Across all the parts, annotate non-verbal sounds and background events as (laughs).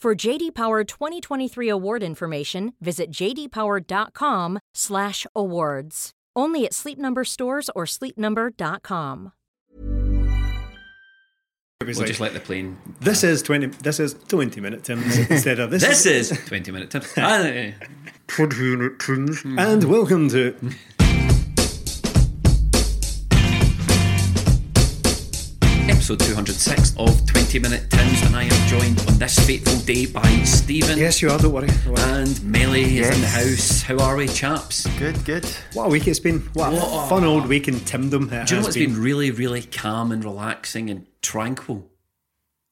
For JD Power 2023 award information, visit jdpower.com/awards. Only at Sleep Number stores or sleepnumber.com. We'll like, just let the plane. this is twenty. This is twenty minute Tim's (laughs) instead of this. This is 20 minute tips. (laughs) Ah, eh, twenty minute Tim's. And welcome to. Episode 206 of 20 Minute Tims, and I am joined on this fateful day by Stephen. Yes, you are. Don't worry. Don't worry. And Melee is in the house. How are we, chaps? Good, good. What a week it's been. What a What a- fun old week in Timdom. Do you know what's been really, really calm and relaxing and tranquil?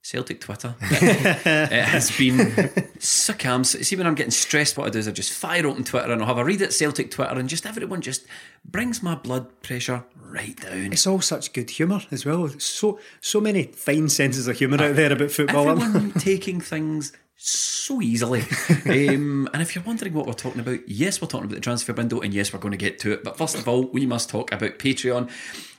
Celtic Twitter. (laughs) it has been. So, see, when I'm getting stressed, what I do is I just fire open Twitter and I'll have a read at Celtic Twitter, and just everyone just brings my blood pressure right down. It's all such good humour as well. So so many fine senses of humour out there about football. (laughs) Everyone taking things so easily. um, and if you're wondering what we're talking about, yes, we're talking about the transfer window, and yes, we're going to get to it. But first of all, we must talk about Patreon.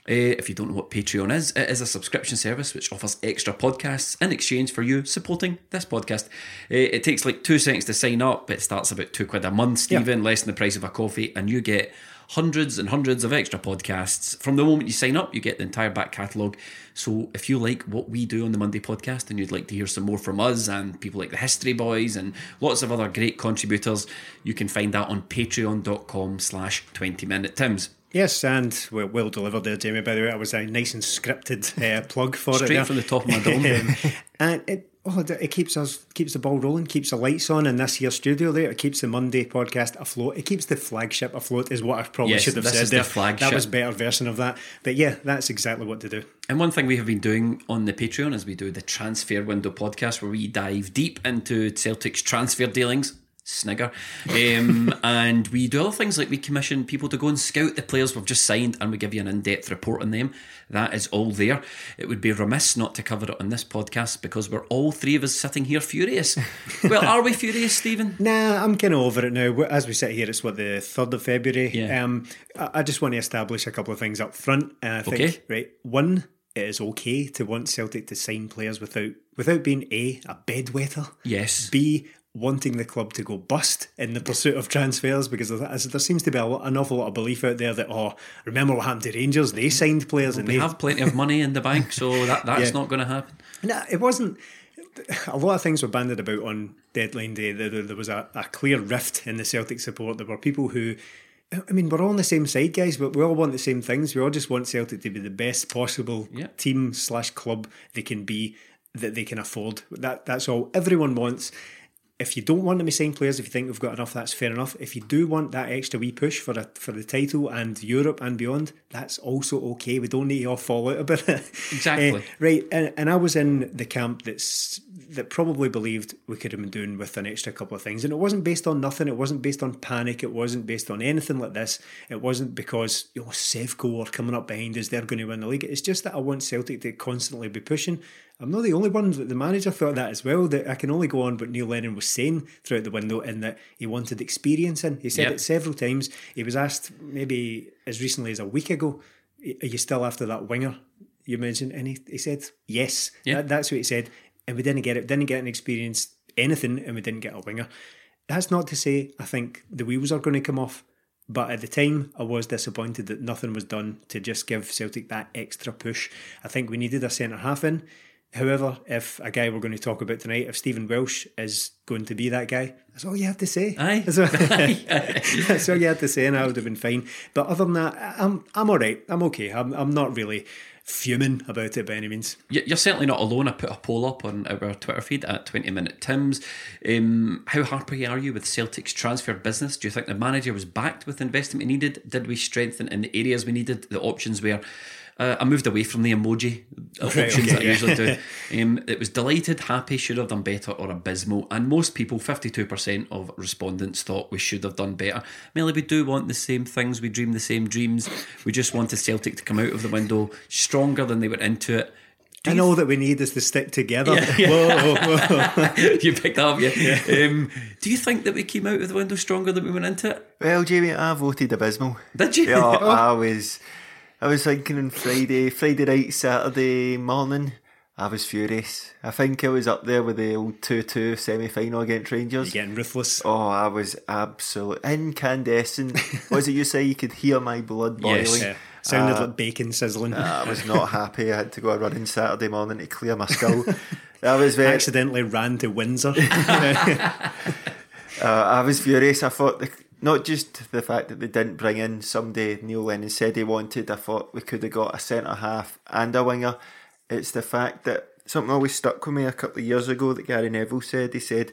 Uh, if you don't know what Patreon is, it is a subscription service which offers extra podcasts in exchange for you supporting this podcast. Uh, it takes like two seconds to sign up. It starts about two quid a month, Stephen, less than the price of a coffee, and you get hundreds and hundreds of extra podcasts. From the moment you sign up, you get the entire back catalogue. So if you like what we do on the Monday podcast and you'd like to hear some more from us and people like the History Boys and lots of other great contributors, you can find that on patreon.com slash 20 minute tims. Yes, and well, well delivered there, Jamie. By the way, that was a nice and scripted uh, (laughs) plug for it. Straight from the top of my dome. (laughs) And it, oh, it keeps us keeps the ball rolling, keeps the lights on in this here studio. There, it keeps the Monday podcast afloat. It keeps the flagship afloat. Is what I probably Yes, should have said. the there. flagship. That was a better version of that. But yeah, that's exactly what to do. And one thing we have been doing on the Patreon is we do the Transfer Window podcast where we dive deep into Celtic's transfer dealings. Snigger. Um, (laughs) and we do other things like we commission people to go and scout the players we've just signed and we give you an in depth report on them. That is all there. It would be remiss not to cover it on this podcast because we're all three of us sitting here furious. well, are we furious, Stephen? (laughs) Nah, I'm kind of over it now. As we sit here, it's what the third of February. Yeah. Um, I, I just want to establish a couple of things up front. And I think Okay. right, one, it is okay to want Celtic to sign players without without being a a bedwetter. Yes. B wanting the club to go bust in the pursuit of transfers because there, as there seems to be lot, an awful lot of belief out there that oh remember what happened to Rangers they signed players and We they have plenty of money in the bank, so that, that's Yeah. not going to happen. no, it wasn't. A lot of things were banded about on deadline day. There, there was a, a clear rift in the Celtic support. There were people who, I mean, we're all on the same side, guys. But we all want the same things. We all just want Celtic to be the best possible Yeah. team slash club they can be that they can afford. That that's all everyone wants. If you don't want them sign players, if you think we've got enough, that's fair enough. If you do want that extra wee push for a, for the title and Europe and beyond, that's also okay. We don't need to all fall out about it. (laughs) Exactly. Eh, Right, and, and I was in the camp that's that probably believed we could have been doing with an extra couple of things, and it wasn't based on nothing. It wasn't based on panic. It wasn't based on anything like this. It wasn't because you know Sevco are coming up behind us; they're going to win the league. It's just that I want Celtic to constantly be pushing. I'm not the only one. The manager thought that as well. That I can only go on what Neil Lennon was saying throughout the window, in that he wanted experience in. He said Yep. it several times. He was asked maybe as recently as a week ago, "Are you still after that winger?" you mentioned, and he, he said yes. Yeah. That, that's what he said, and we didn't get it. Didn't get an experience anything, and we didn't get a winger. That's not to say I think the wheels are going to come off, but at the time I was disappointed that nothing was done to just give Celtic that extra push. I think we needed a centre half in. However, if a guy we're going to talk about tonight, if Stephen Welsh is going to be that guy, that's all you have to say. Aye. That's all, (laughs) (laughs) that's all you had to say, and I would have been fine. But other than that, I'm I'm all right. I'm okay. I'm I'm not really fuming about it by any means. You- You're certainly not alone. I put a poll up on our Twitter feed at 20 Minute Tims. Um, how happy are you with Celtic's transfer business? Do you think the manager was backed with the investment he needed? Did we strengthen in the areas we needed? The options were. Uh, I moved away from the emoji Right, options okay, that I usually do. (laughs) Um, it was delighted, happy, should have done better, or abysmal. And most people, 52% of respondents, thought we should have done better. Melly, we do want the same things. We dream the same dreams. We just wanted Celtic to come out of the window stronger than they went into it. Do and all that we need is to stick together. Yeah, yeah. Whoa, whoa, (laughs) whoa. you picked that up, yeah. Um, do you think that we came out of the window stronger than we went into it? Well, Jamie, I voted abysmal. Did you? Yeah, (laughs) I was. I was thinking on Friday, Friday night, Saturday morning. I was furious. I think I was up there with the old two-two semi-final against Rangers. You're getting ruthless. Oh, I was absolute incandescent. what is it you say? You could hear my blood boiling. Yes. Yeah. Sounded Uh, like bacon sizzling. I was not happy. I had to go running Saturday morning to clear my skull. (laughs) I was very. accidentally ran to Windsor. (laughs) (laughs) Uh, I was furious. I thought the, not just the fact that they didn't bring in somebody Neil Lennon said he wanted. I thought we could have got a centre half and a winger. It's the fact that something always stuck with me a couple of years ago that Gary Neville said. He said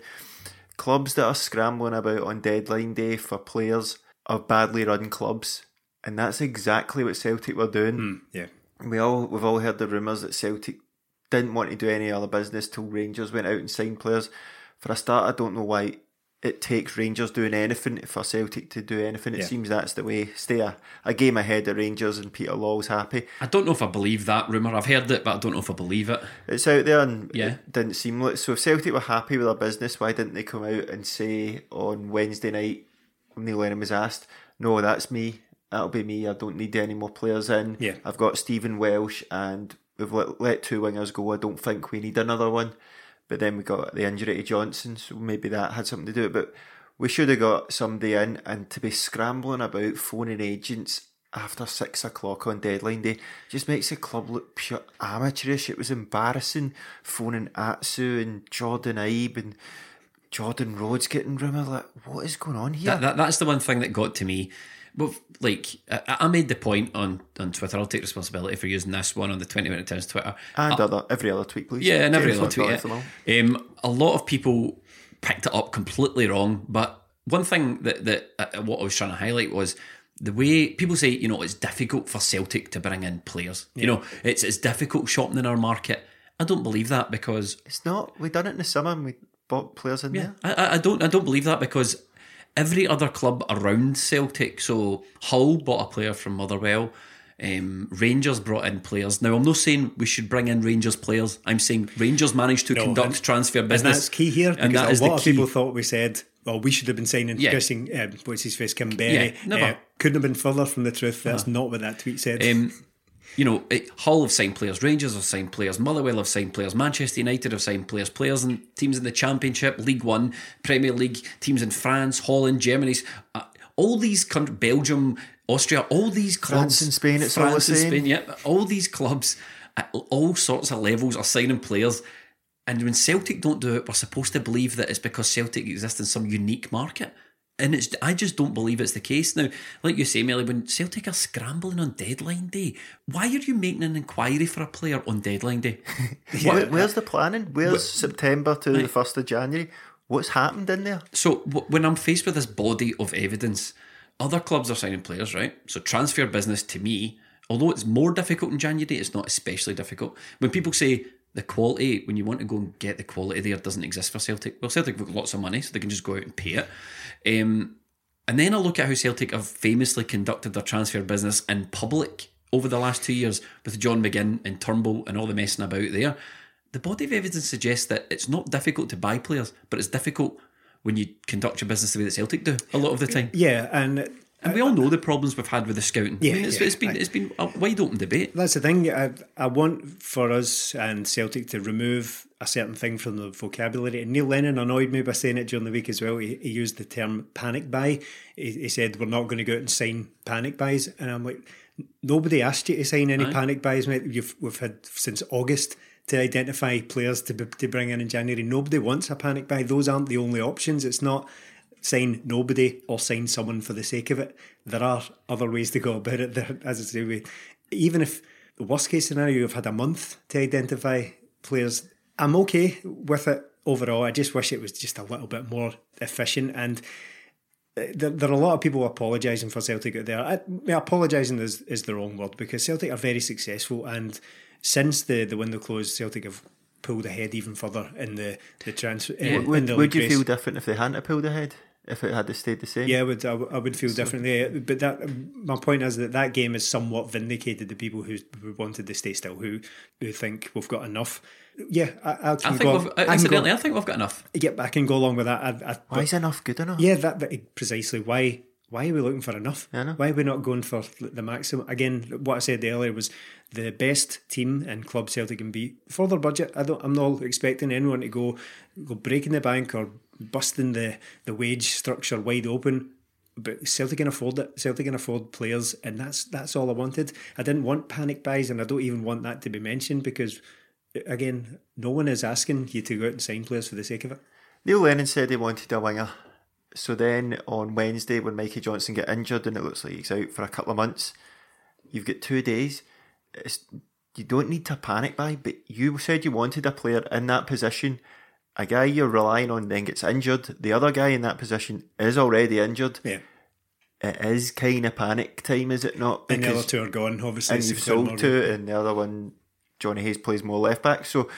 clubs that are scrambling about on deadline day for players are badly run clubs, and that's exactly what Celtic were doing. Hmm, yeah. We all we've all heard the rumours that Celtic didn't want to do any other business till Rangers went out and signed players. For a start, I don't know why it takes Rangers doing anything for Celtic to do anything. It Yeah. seems that's the way. Stay a, a game ahead of Rangers and Peter Lawwell's happy. I don't know if I believe that rumour. I've heard it, but I don't know if I believe it. It's out there and Yeah. it didn't seem like so. If Celtic were happy with their business, why didn't they come out and say on Wednesday night when Neil Lennon was asked, "No, that's me. That'll be me. I don't need any more players in. Yeah. I've got Stephen Welsh and we've let, let two wingers go. I don't think we need another one." But then we got the injury to Johnston, so maybe that had something to do with it. But we should have got somebody in, and to be scrambling about phoning agents after six o'clock on deadline day just makes the club look pure amateurish. It was embarrassing phoning Atsu and Jordan Ibe and Jordan Rhodes getting rumoured. Like, what is going on here? That, that that's the one thing that got to me. Well, like I, I made the point on, on Twitter. I'll take responsibility for using this one on the twenty minute Tims Twitter. and other every other tweet, please. Yeah, and every other tweet. Yeah. for them all. Um, a lot of people picked it up completely wrong, but one thing that that uh, what I was trying to highlight was the way people say, you know, it's difficult for Celtic to bring in players. You know, it's it's difficult shopping in our market. I don't believe that because It's not. We done it in the summer and we bought players in yeah, there. I, I- I don't I don't believe that because every other club around Celtic, so Hull bought a player from Motherwell. Um, Rangers brought in players. Now, I'm not saying we should bring in Rangers players. I'm saying Rangers managed to No, conduct and- transfer And business. that's key here And that a is the lot of people thought we said, well, we should have been signing Yeah. Christian, uh, what's his face, Kamberi. Yeah, never. Uh-huh. couldn't have been further from the truth. That's not what that tweet said. Um, you know, it, Hull have signed players, Rangers have signed players, Motherwell have signed players, Manchester United have signed players, players and teams in the Championship, League One, Premier League, teams in France, Holland, Germany, uh, all these countries, Belgium, Austria, all these clubs, France and Spain, it's all the France and. Spain, yeah, all these clubs at all sorts of levels are signing players. And when Celtic don't do it, we're supposed to believe that it's because Celtic exists in some unique market. And it's I just don't believe it's the case. Now, like you say, Melly, when Celtic are scrambling on deadline day, why are you making an inquiry for a player on deadline day? (laughs) Where- where's the planning? Where's September to the first of January? What's happened in there? So w- when I'm faced with this body of evidence, other clubs are signing players, right? So transfer business to me, although it's more difficult in January, it's not especially difficult. When people say the quality, when you want to go and get the quality there, doesn't exist for Celtic. Well, Celtic have got lots of money, so they can just go out and pay it. Um, and then I look at how Celtic have famously conducted their transfer business in public over the last two years with John McGinn and Turnbull and all the messing about there. The body of evidence suggests that it's not difficult to buy players, but it's difficult when you conduct your business the way that Celtic do a lot of the time. yeah, and And we all know the problems we've had with the scouting. Yeah, I mean, it's, yeah, it's been I- it's been a wide open debate. That's the thing. I, I want for us and Celtic to remove a certain thing from the vocabulary. And Neil Lennon annoyed me by saying it during the week as well. He, he used the term panic buy. He, he said, We're not going to go out and sign panic buys. And I'm like, Nobody asked you to sign any panic buys, mate. You've, we've had since August to identify players to, to bring in in January. Nobody wants a panic buy. Those aren't the only options. It's not sign nobody or sign someone for the sake of it. There are other ways to go about it. (laughs) There, as I say, we, even if the worst case scenario, you've had a month to identify players, I'm okay with it overall. I just wish it was just a little bit more efficient and. uh, There, there are a lot of people apologising for Celtic out there. I, apologising is, is the wrong word because Celtic are very successful, and since the, the window closed, Celtic have pulled ahead even further in the the transfer. in would the would you race. feel different if they hadn't pulled ahead? If it had stayed the same? Yeah, I would. I, would- I would feel differently. But that my point is that that game has somewhat vindicated the people who, who wanted to stay still, who who think we've got enough. Yeah, I, I I think go. we've, uh, I can incidentally, go, I think we've got enough. yeah, I can go along with that. I, I, Why is enough good enough? yeah, that, that precisely. Why? Why are we looking for enough? Why are we not going for the maximum? Again, what I said earlier was the best team in club Celtic can be for their budget. I don't. I'm not expecting anyone to go go breaking the bank or busting the the wage structure wide open. But Celtic can afford it. Celtic can afford players, and that's that's all I wanted. I didn't want panic buys, and I don't even want that to be mentioned because, again, no one is asking you to go out and sign players for the sake of it. Neil Lennon said he wanted a winger. So then on Wednesday, when Mikey Johnston get injured and it looks like he's out for a couple of months, you've got two days. It's, you don't need to panic by, but you said you wanted a player in that position. A guy you're relying on then gets injured. The other guy in that position is already injured. Yeah, It is kind of panic time, is it not? and the other Because- two are gone. Obviously, and you've sold two, and the other one, Johnny Hayes plays more left back. So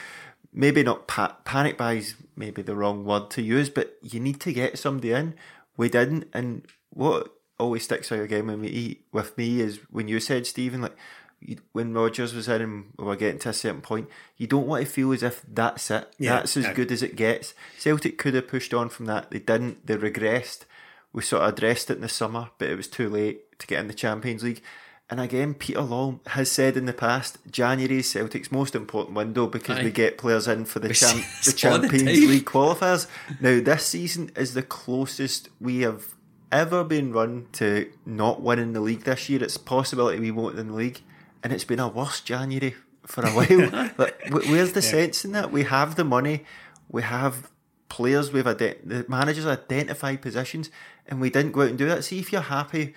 maybe not pa- panic buys, maybe the wrong word to use, but you need to get somebody in. We didn't, and what always sticks out again when we eat with me is when you said Stephen, like you, when Rodgers was in and we were getting to a certain point, you don't want to feel as if that's it. Yeah, that's as yeah. good as it gets. Celtic could have pushed on from that. They didn't. They regressed. We sort of addressed it in the summer, but it was too late to get in the Champions League. And again, Peter Lawwell has said in the past, January is Celtic's most important window because Aye. we get players in for the, We cham- (laughs) say the all the Champions. League qualifiers. Now, this season is the closest we have ever been run to not winning the league this year. It's a possibility we won't win the league, and it's been a worse January for a while. (laughs) (laughs) like, where's the sense in that? We have the money, we have players, we've ident- the managers identified positions, and we didn't go out and do that. See if you're happy,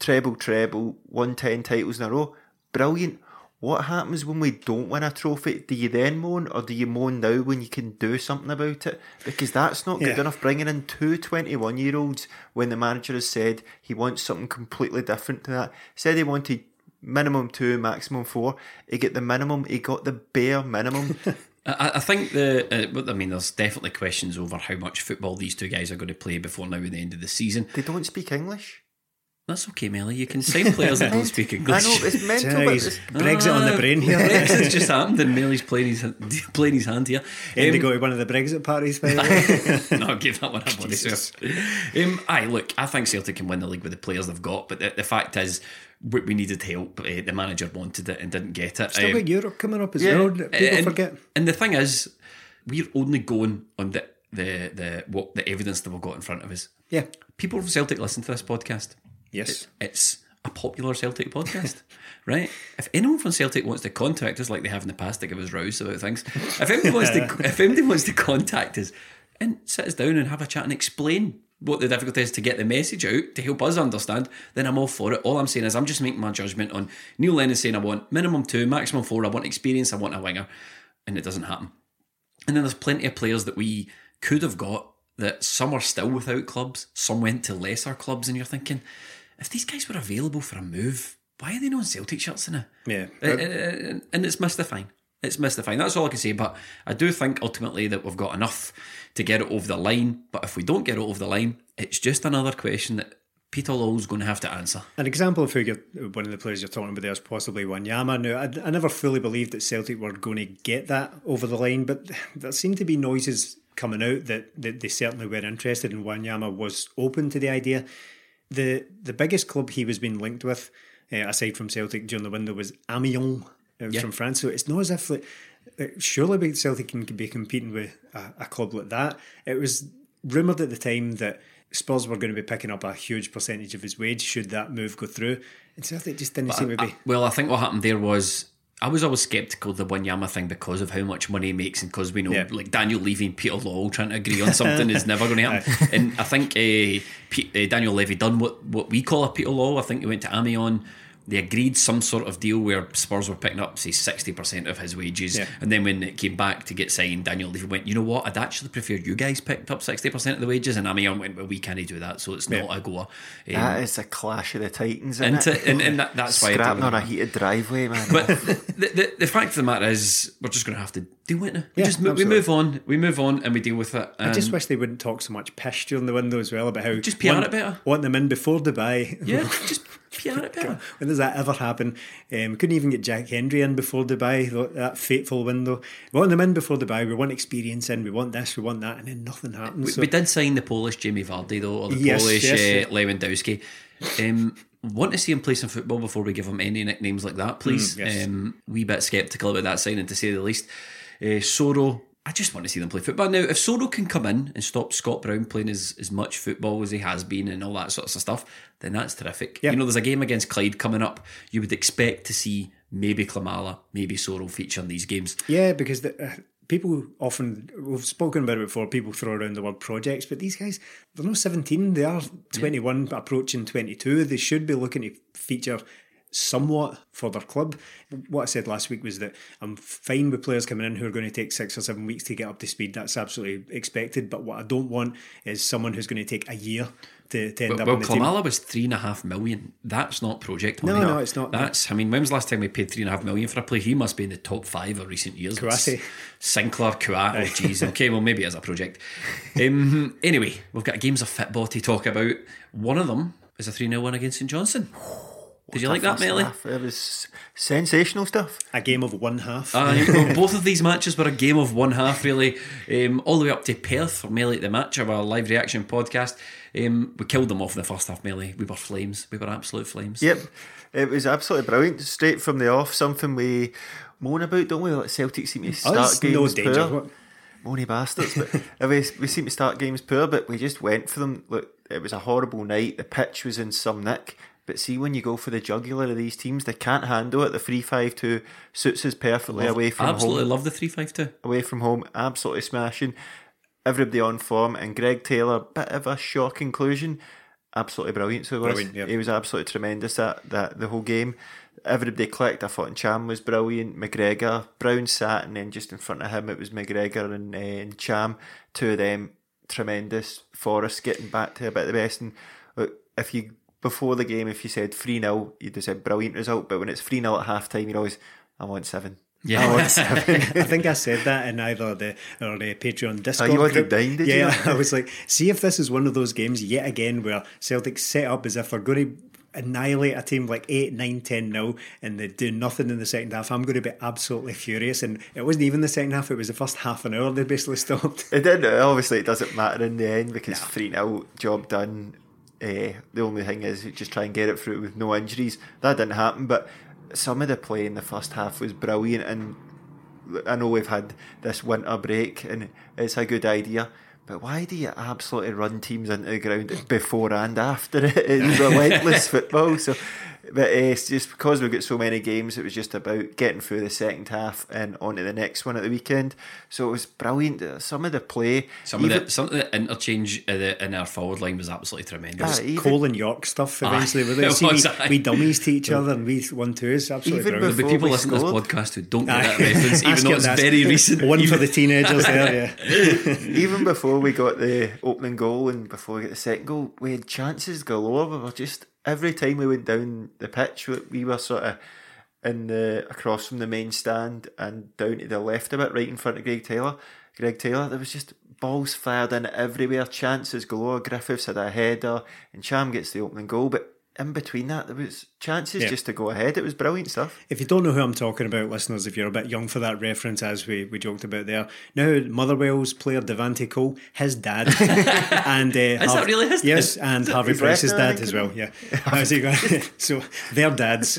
treble, treble, won 10 titles in a row, brilliant. What happens when we don't win a trophy? Do you then moan or do you moan now when you can do something about it? Because that's not good Yeah. enough. Bringing in two 21 year olds when the manager has said he wants something completely different to that. Said he wanted minimum two, maximum four. He got the minimum, he got the bare minimum. (laughs) I, I think the. Uh, I mean, there's definitely questions over how much football these two guys are going to play before now at the end of the season. they don't speak English. That's okay, Melly. You can sign players that don't speak English. (laughs) I know, it's mental. but Jeez, it's- Brexit on the brain here. Brexit's just (laughs) happened, and Melly's playing his (laughs) playing his hand here. And they Um, go to one of the Brexit parties, by the way. no, give that one a body surf. Um, aye, look, I think Celtic can win the league with the players they've got, but the, the fact is, we, we needed help. Uh, the manager wanted it and didn't get it. Still Um, got Europe coming up as yeah, well. People and, forget. And the thing is, we're only going on the the the what the evidence that we've got in front of us. Yeah. People from Celtic listen to this podcast. Yes. It's a popular Celtic podcast, (laughs) right? If anyone from Celtic wants to contact us, like they have in the past, to give us rows about things, if anybody wants to, (laughs) if anybody wants to contact us and sit us down and have a chat and explain what the difficulty is to get the message out to help us understand, then I'm all for it. All I'm saying is I'm just making my judgment on Neil Lennon saying I want minimum two, maximum four. I want experience. I want a winger, and it doesn't happen. And then there's plenty of players that we could have got that some are still without clubs, some went to lesser clubs, and you're thinking, if these guys were available for a move, why are they not in Celtic shirts now? Yeah. Uh, uh, and it's mystifying. It's mystifying. That's all I can say. But I do think ultimately that we've got enough to get it over the line. But if we don't get it over the line, it's just another question that Peter Lawwell's going to have to answer. An example of who you're, one of the players you're talking about there is possibly Wanyama. Now, I, I never fully believed that Celtic were going to get that over the line, but there seemed to be noises coming out that, that they certainly were interested and Wanyama was open to the idea. The the biggest club he was being linked with, uh, aside from Celtic during the window, was Amiens uh, Yeah. from France. So it's not as if like, uh, surely Celtic can be competing with a, a club like that. It was rumoured at the time that Spurs were going to be picking up a huge percentage of his wage should that move go through. And Celtic just didn't seem to be. Well, I think what happened there was I was always sceptical of the Wanyama thing because of how much money he makes and because we know Yeah. like Daniel Levy and Peter Lawwell trying to agree on (laughs) something is never going to happen. and I think uh, Pe- uh, Daniel Levy done what what we call a Peter Lawwell. I think he went to Amiens. They agreed some sort of deal where Spurs were picking up, say, 60% of his wages. Yeah. And then when it came back to get signed, Daniel Levy went, you know what, I'd actually prefer you guys picked up 60% of the wages. And Amiens went, well, we can't do that, so it's not Yeah. a goer. Um, That is a clash of the titans, isn't and, it? and, and that, that's why I Scrapping don't- on a heated driveway, man. but (laughs) the, the, the fact of the matter is, we're just going to have to deal with it. We Yeah, just mo- we move on, we move on, and we deal with it. I just Um, wish they wouldn't talk so much pish during the window as well about how Just PR it better. Want them in before Dubai. yeah, (laughs) just PR it better. when does that ever happen? Um, we couldn't even get Jack Hendry in before Dubai, that fateful window. We want them in before Dubai. We want experience in. We want this. We want that, and then nothing happens. We, So- we did sign the Polish Jamie Vardy though, or the Yes, Polish yes. uh, Lewandowski. Um, want to see him play some football before we give him any nicknames like that, please. Mm, yes. um, wee bit sceptical about that signing, to say the least. Uh, Soro, I just want to see them play football now. If Soro can come in and stop Scott Brown playing as, as much football as he has been and all that sorts of stuff, then that's terrific. Yeah. You know, there's a game against Clyde coming up. You would expect to see maybe Klimala, maybe Soro feature in these games. Yeah, because the, uh, people often we've spoken about it before. People throw around the word projects, but these guys they're not seventeen. They are twenty one, approaching twenty two. They should be looking to feature somewhat for their club. What I said last week was that I'm fine with players coming in who are going to take six or seven weeks to get up to speed. That's absolutely expected. But what I don't want is someone who's going to take a year to, to end up Well, in the team. Was three and a half million. That's not project money. No, no, it's not. That's. I mean, when was the last time we paid three and a half million for a player? He must be in the top five of recent years. Kouassi. Sinclair, Kuat. Oh, (laughs) jeez. Okay, well, maybe as a project. Um, anyway, we've got games of football to talk about. One of them is a three 0 win against St Johnstone. Did you like that, First Melly? half, It was sensational stuff. A game of one half. Uh, well, both of these matches were a game of one half, really, um, all the way up to Perth for Melee at the Match, of our live reaction podcast. Um, we killed them off in the first half, Melee. We were flames. We were absolute flames. Yep, it was absolutely brilliant. Straight from the off, something we moan about, don't we? Like Celtic seem to start Us, games no danger. poor. What- Moany bastards, but (laughs) we, we seem to start games poor, but we just went for them. Look, it was a horrible night. The pitch was in some nick, but see when you go for the jugular of these teams, they can't handle it. The three five two suits us perfectly away from Absolutely home. Absolutely love the 352. Away from home, absolutely smashing. Everybody on form, and Greg Taylor, bit of a shock inclusion. Absolutely brilliant. So he was, Brilliant, yeah. he was absolutely tremendous that, that the whole game. Everybody clicked. I thought Ntcham was brilliant. McGregor, Brown sat, and then just in front of him it was McGregor and, uh, and Ntcham. Two of them tremendous. Forrest getting back to a bit of the best. And look, if you before the game, if you said three 0 you'd have said brilliant result. But when it's three 0 at half time, you're always I want seven. Yeah. I want (laughs) seven. I think I said that in either the or the Patreon Discord. Oh, you group. nine, did you? yeah, I was like, see if this is one of those games yet again where Celtic set up as if they're going to annihilate a team like 8, 9, 10 nil and they do nothing in the second half. I'm going to be absolutely furious. And it wasn't even the second half, it was the first half an hour they basically stopped. It didn't. Obviously, it doesn't matter in the end because three 0 job done. Uh, the only thing is just try and get it through with no injuries. That didn't happen, but some of the play in the first half was brilliant. And I know we've had this winter break, and it's a good idea. But why do you absolutely run teams into the ground before and after it? It's (laughs) relentless football. So, but uh, it's just because we've got so many games, it was just about getting through the second half and on to the next one at the weekend. So it was brilliant. Uh, Some of the play, Some even- of the some of the interchange in, the, in our forward line was absolutely tremendous. Ah, even- Cole and Yorke stuff eventually. Aye, With it. it See, was, we, aye. we (laughs) dummies to each other and we one twos. Absolutely Even brilliant. There'll be people listening to this podcast who don't get Aye. that reference, (laughs) even though it's that's very recent. One for the (laughs) teenagers there, yeah. even before we got the opening goal and before we got the second goal, we had chances galore. We were just every time we went down the pitch, we, we were sort of in the across from the main stand and down to the left a bit, right in front of Greg Taylor. Greg Taylor, there was just balls fired in everywhere, chances galore. Griffiths had a header, and Ntcham gets the opening goal, but. In between that, there was chances Yeah. just to go ahead. It was brilliant stuff. If you don't know who I'm talking about, listeners, if you're a bit young for that reference, as we, we joked about there, now Motherwell's player Devante Cole, his dad, (laughs) and uh, is that really his dad? Yes, and Harvey his Price's dad as well. Yeah, How's he going? (laughs) (laughs) so their dads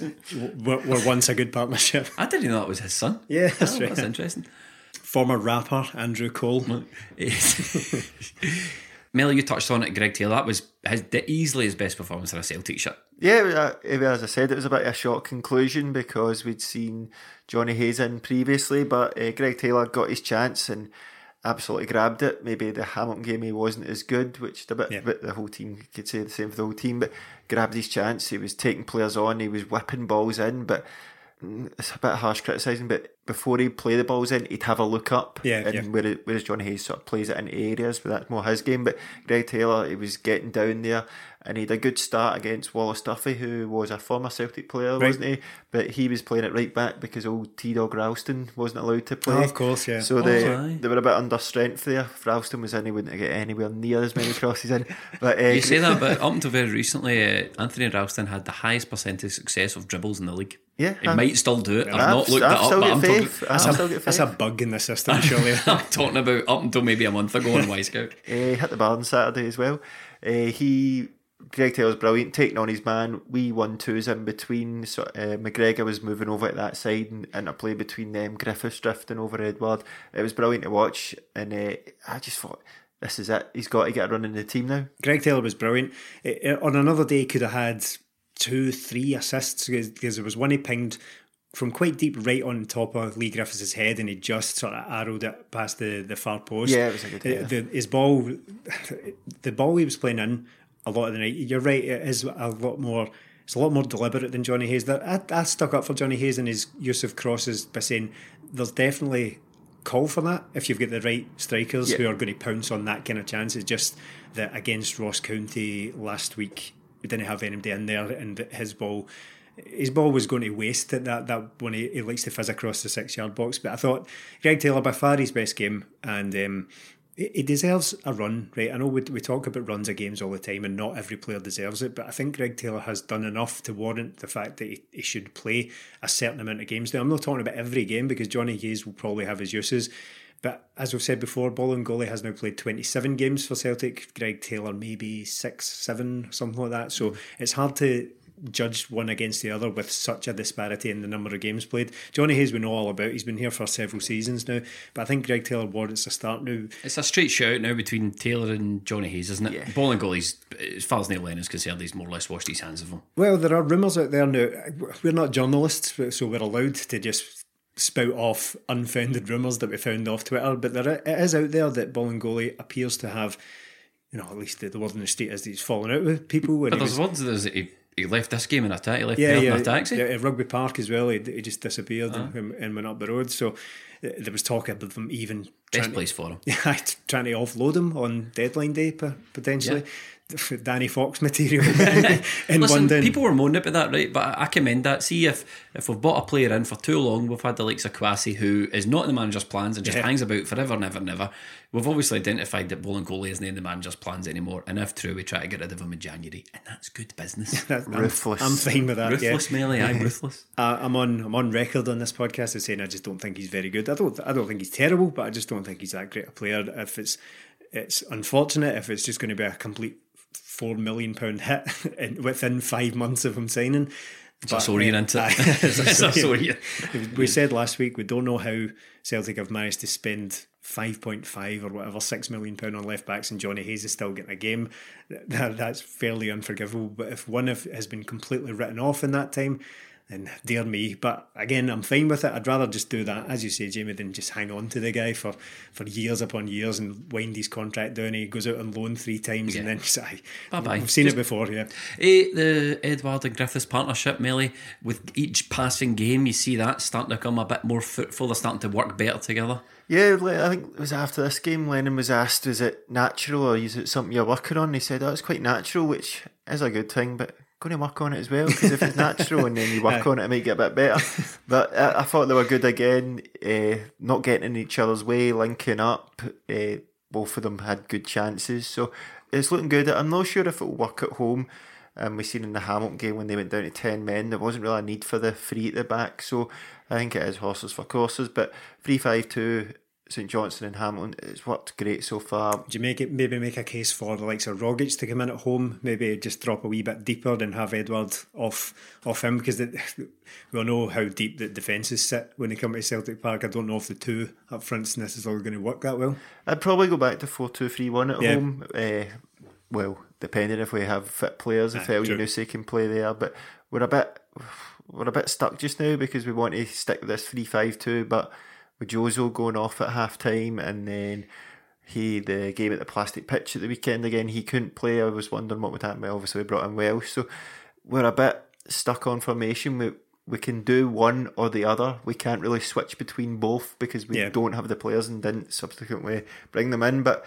were, were once a good partnership. I didn't know that was his son. Yeah, that's Oh, right. That's interesting. Former rapper Andrew Cole. Melly, you touched on it. Greg Taylor, that was his, easily his best performance in a Celtic shirt. Yeah, as I said, it was a bit of a shock conclusion because we'd seen Johnny Hayes in previously, but uh, Greg Taylor got his chance and absolutely grabbed it. Maybe the Hamilton game he wasn't as good, which a bit, yeah. bit the whole team could say the same for the whole team, but grabbed his chance. He was taking players on, he was whipping balls in, but it's a bit harsh criticising, but before he'd play the balls in, he'd have a look up. Yeah. And yeah. Whereas, whereas John Hayes sort of plays it in areas, but that's more his game. But Greg Taylor, he was getting down there and he had a good start against Wallace Duffy, who was a former Celtic player, right. wasn't he? But he was playing it right back because old T Dog Ralston wasn't allowed to play. Oh, of course, yeah. So they, oh, they were a bit under strength there. If Ralston was in, he wouldn't get anywhere near as many crosses in. But uh, You say that, (laughs) but up until very recently, uh, Anthony Ralston had the highest percentage success of dribbles in the league. Yeah, he I'm, might still do it. I've, I've not looked I've it up, but I'm faith. talking. I've still that's a bug in the system, surely. (laughs) I'm talking about up until maybe a month ago on (laughs) Wyscout. Uh, he hit the bar on Saturday as well. Uh, he Greg Taylor's brilliant, taking on his man. We one twos in between. So uh, McGregor was moving over at that side and, and a play between them. Griffiths drifting over Edouard. It was brilliant to watch, and uh, I just thought. This is it. He's got to get a run in the team now. Greg Taylor was brilliant. It, it, on another day, he could have had two, three assists because there was one he pinged from quite deep right on top of Leigh Griffiths' head and he just sort of arrowed it past the, the far post. Yeah, it was a good yeah. the, His ball, (laughs) the ball he was playing in a lot of the night. You're right. It is a lot more. It's a lot more deliberate than Johnny Hayes. That I, I stuck up for Johnny Hayes and his use of crosses by saying there's definitely call for that if you've got the right strikers yeah. who are going to pounce on that kind of chance. It's just that against Ross County last week, we didn't have anybody in there, and his ball. His ball was going to waste at that that when he, he likes to fizz across the six yard box. But I thought Greg Taylor by far his best game, and um, he deserves a run, right? I know we, we talk about runs of games all the time, and not every player deserves it, but I think Greg Taylor has done enough to warrant the fact that he, he should play a certain amount of games. Now, I'm not talking about every game because Johnny Hayes will probably have his uses, but as we've said before, Bolingoli has now played 27 games for Celtic. Greg Taylor maybe six, seven, something like that. So mm. it's hard to judged one against the other with such a disparity in the number of games played. Johnny Hayes we know all about. He's been here for several seasons now, but I think Greg Taylor warrants a start now. It's a straight shout now between Taylor and Johnny Hayes, isn't it? Yeah. Bolingoli's, as far as Neil Lennon's concerned, he's more or less washed his hands of him. Well, there are rumours out there now. We're not journalists, so we're allowed to just spout off unfounded rumours that we found off Twitter, but there it is out there that Bolingoli appears to have you know, at least the, the word in the state is that he's fallen out with people. But there's was, words that he he left this game in a taxi. He left yeah, yeah, in a taxi. Yeah, at Rugby Park as well. He, he just disappeared uh-huh. and, and, went up the road. So uh, there was talk about them even best place to, for him. (laughs) Yeah, trying to offload him on deadline day potentially. Yeah. (laughs) Danny Fox material (laughs) in Listen, London. People were moaning about that, right? But I commend that. See, if if we've bought a player in for too long, we've had the likes of Kouassi, who is not in the manager's plans and just yeah. hangs about forever, never, never. We've obviously identified that Bolingoli isn't in the manager's plans anymore, and if true, we try to get rid of him in January, and that's good business. (laughs) that's, ruthless. I'm, I'm, fine with that. Ruthless, yeah. Melly. I'm ruthless. Uh, I'm on. I'm on record on this podcast as saying I just don't think he's very good. I don't. I don't think he's terrible, but I just don't think he's that great a player. If it's it's unfortunate if it's just going to be a complete four million pound hit (laughs) within five months of him signing. It's but, a sorry uh, into (laughs) (laughs) it's a sorry. We said last week we don't know how Celtic have managed to spend five point five or whatever six million pound on left backs, and Johnny Hayes is still getting a game. That, that's fairly unforgivable. But if one of has been completely written off in that time, and dear me. But again, I'm fine with it. I'd rather just do that, as you say, Jamie, than just hang on to the guy for, for years upon years and wind his contract down. He goes out on loan three times yeah. and then (laughs) just, bye bye. I've seen just, it before, yeah. Eh, the Edouard and Griffiths partnership, Melly, with each passing game, you see that starting to come a bit more fruitful. They're starting to work better together. Yeah, I think it was after this game, Lennon was asked, is it natural or is it something you're working on? he said, oh, it's quite natural, which is a good thing, but going to work on it as well because if it's natural and then you work (laughs) on it, it might get a bit better. But I, I thought they were good again, uh, not getting in each other's way, linking up. Uh, both of them had good chances, so it's looking good. I'm not sure if it will work at home. Um, we seen in the Hamilton game when they went down to ten men, there wasn't really a need for the three at the back. So I think it is horses for courses. But three five two St Johnstone and Hamilton. It's worked great so far. Do you make it maybe make a case for the likes of Rogic to come in at home? Maybe just drop a wee bit deeper and have Edouard off off him because (laughs) we all know how deep the defences sit when they come to Celtic Park. I don't know if the two up front's necessarily going to work that well. I'd probably go back to four two three one at Yeah. home. Uh, well, depending if we have fit players, if El true. Yunusi can play there, but we're a bit (sighs) we're a bit stuck just now because we want to stick with this three five two, but with Jozo going off at half time and then he the game at the plastic pitch at the weekend again, he couldn't play. I was wondering what would happen. Well, Obviously, we brought in Welsh, so we're a bit stuck on formation. We we can do one or the other. We can't really switch between both because we Yeah. don't have the players and didn't subsequently bring them in. But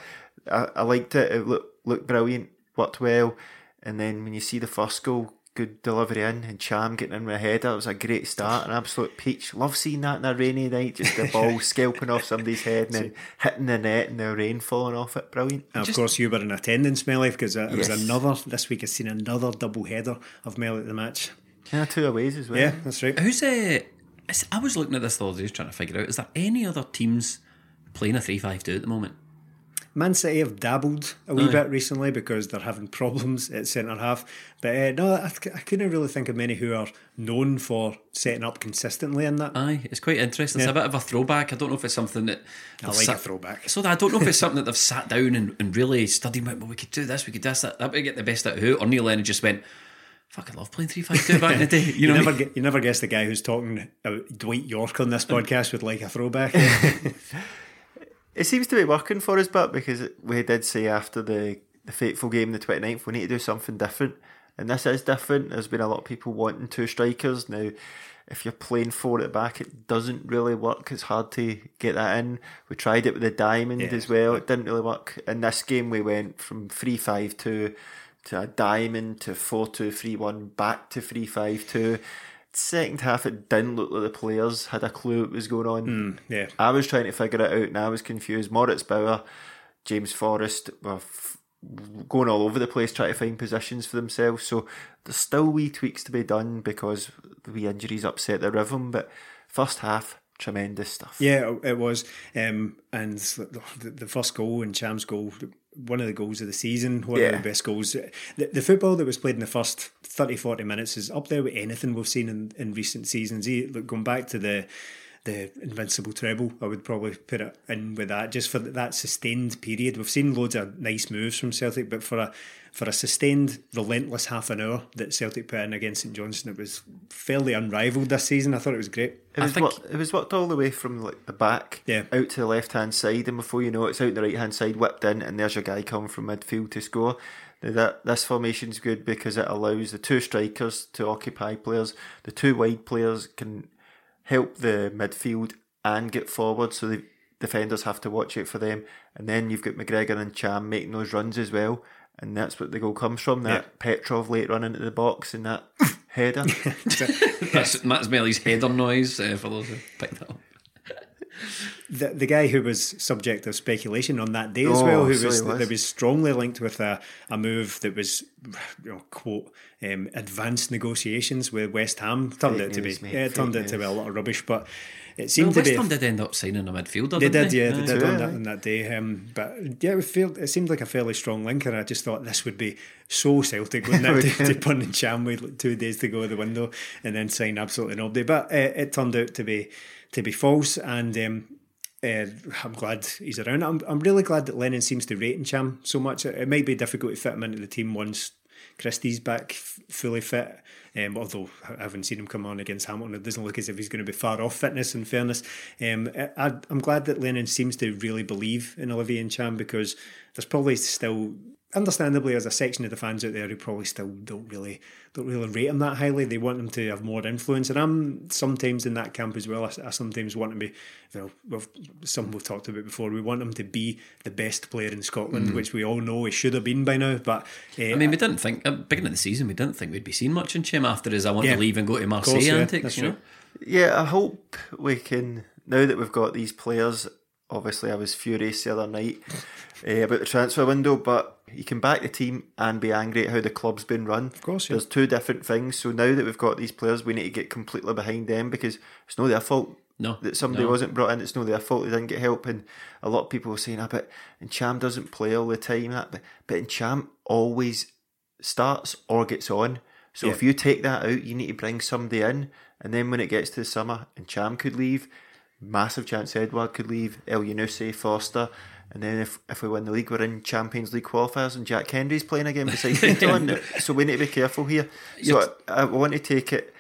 I, I liked it. It looked looked brilliant, worked well. And then when you see the first goal, good delivery in, and Ntcham getting in with a header, it was a great start, an absolute peach. Love seeing that in a rainy night, just the ball (laughs) scalping off somebody's head and then hitting the net and the rain falling off it. Brilliant. And of Just- course, you were in attendance, Melly, because it was Yes. another this week. I've seen another double header of Melly at the match. Yeah, two aways as well. Yeah, that's right. Who's uh, I was looking at this the other day, trying to figure out: is there any other teams playing a three-five-two at the moment? Man City have dabbled a wee Aye. bit recently because they're having (laughs) problems at centre half. But uh, no, I, I couldn't really think of many who are known for setting up consistently in that. Aye, it's quite interesting. It's Yeah. a bit of a throwback. I don't know if it's something that I like sat- a throwback. So I don't know if it's (laughs) something that they've sat down and, and really studied. Well, we could do this, we could do this, that. That would get the best out of who. Or Neil Lennon just went, "Fucking love playing three five two back in the (laughs) day." You You know, never get, you never guess the guy who's talking about Dwight Yorke on this podcast would like a throwback. It seems to be working for us, but because we did say after the, the fateful game, the 29th, we need to do something different. And this is different. There's been a lot of people wanting two strikers. Now, if you're playing four at the back, it doesn't really work. It's hard to get that in. We tried it with the diamond Yeah. as well. It didn't really work. In this game, we went from 3 5 2 to a diamond to 4 2 3 1, back to 3 5 2. Second half, it didn't look like the players had a clue what was going on. yeah. I was trying to figure it out and I was confused. Moritz Bauer, James Forrest were f- going all over the place trying to find positions for themselves. So there's still wee tweaks to be done because the wee injuries upset the rhythm. But first half, tremendous stuff. Yeah, it- it was. Um, and the, the first goal and Ntcham's goal, one of the goals of the season, one Yeah. of the best goals. The, the football that was played in the first 30, 40 minutes is up there with anything we've seen in, in recent seasons. He, look, going back to the the invincible treble, I would probably put it in with that just for that sustained period. We've seen loads of nice moves from Celtic, but for a for a sustained, relentless half an hour that Celtic put in against St Johnstone, it was fairly unrivaled this season. I thought it was great. It I was, think- worked, it was worked all the way from like the back Yeah. out to the left hand side, and before you know it, it's out the right hand side, whipped in, and there's your guy coming from midfield to score. Now that this formation's good because it allows the two strikers to occupy players. The two wide players can help the midfield and get forward, so the defenders have to watch out for them. And then you've got McGregor and Ntcham making those runs as well, and that's what the goal comes from. That Petrov late run into the box and that (laughs) header. That's Matt (laughs) Melly's header noise uh, for those who picked that up. the, the guy who was subject of speculation on that day as Oh, well, who was, he was. that was strongly linked with a, a move that was, you know, quote, um, advanced negotiations with West Ham. Turned Fake out to news, be, mate, yeah, it turned fake out to be a lot of rubbish, but it Well, seemed to West be. Ham did end up signing a midfielder. They didn't did, yeah, they Aye. did True, on that, on that day. Um, but yeah, it, felt, it seemed like a fairly strong link, and I just thought this would be so Celtic, wouldn't (laughs) it, to, to pun and Ntcham with like two days to go of the window and then sign absolutely nobody. But uh, it turned out to be to be false, and um, uh, I'm glad he's around. I'm, I'm really glad that Lennon seems to rate Ntcham so much. It, it might be difficult to fit him into the team once Christie's back f- fully fit. Um, although I haven't seen him come on against Hamilton, it doesn't look as if he's going to be far off fitness. In fairness, um, I, I'm glad that Lennon seems to really believe in Olivier and Ntcham because there's probably still, understandably, there's a section of the fans out there who probably still don't really don't really rate him that highly. They want him to have more influence, and I'm sometimes in that camp as well. I, I sometimes want him to be, you know, well, some we've talked about before. We want him to be the best player in Scotland, which we all know he should have been by now. But uh, I mean, we didn't think, at the beginning of the season, we didn't think we'd be seeing much in Ntcham after his I want Yeah. to leave and go to Marseille course, yeah, antics, you know? true. Yeah, I hope we can now that we've got these players. Obviously, I was furious the other night uh, about the transfer window, but you can back the team and be angry at how the club's been run. Of course, yeah. there's two different things. So now that we've got these players, we need to get completely behind them because it's not their fault. No, that somebody no. wasn't brought in. It's no their fault they didn't get help. And a lot of people were saying, "Ah, but and Ntcham doesn't play all the time." That, but but Ntcham always starts or gets on. So Yeah. if you take that out, you need to bring somebody in, and then when it gets to the summer and Ntcham could leave, massive chance Edouard could leave, Elyounoussi, Foster. And then if, if we win the league, we're in Champions League qualifiers and Jack Hendry's playing again beside Clinton. (laughs) so we need to be careful here. So I, I want to take it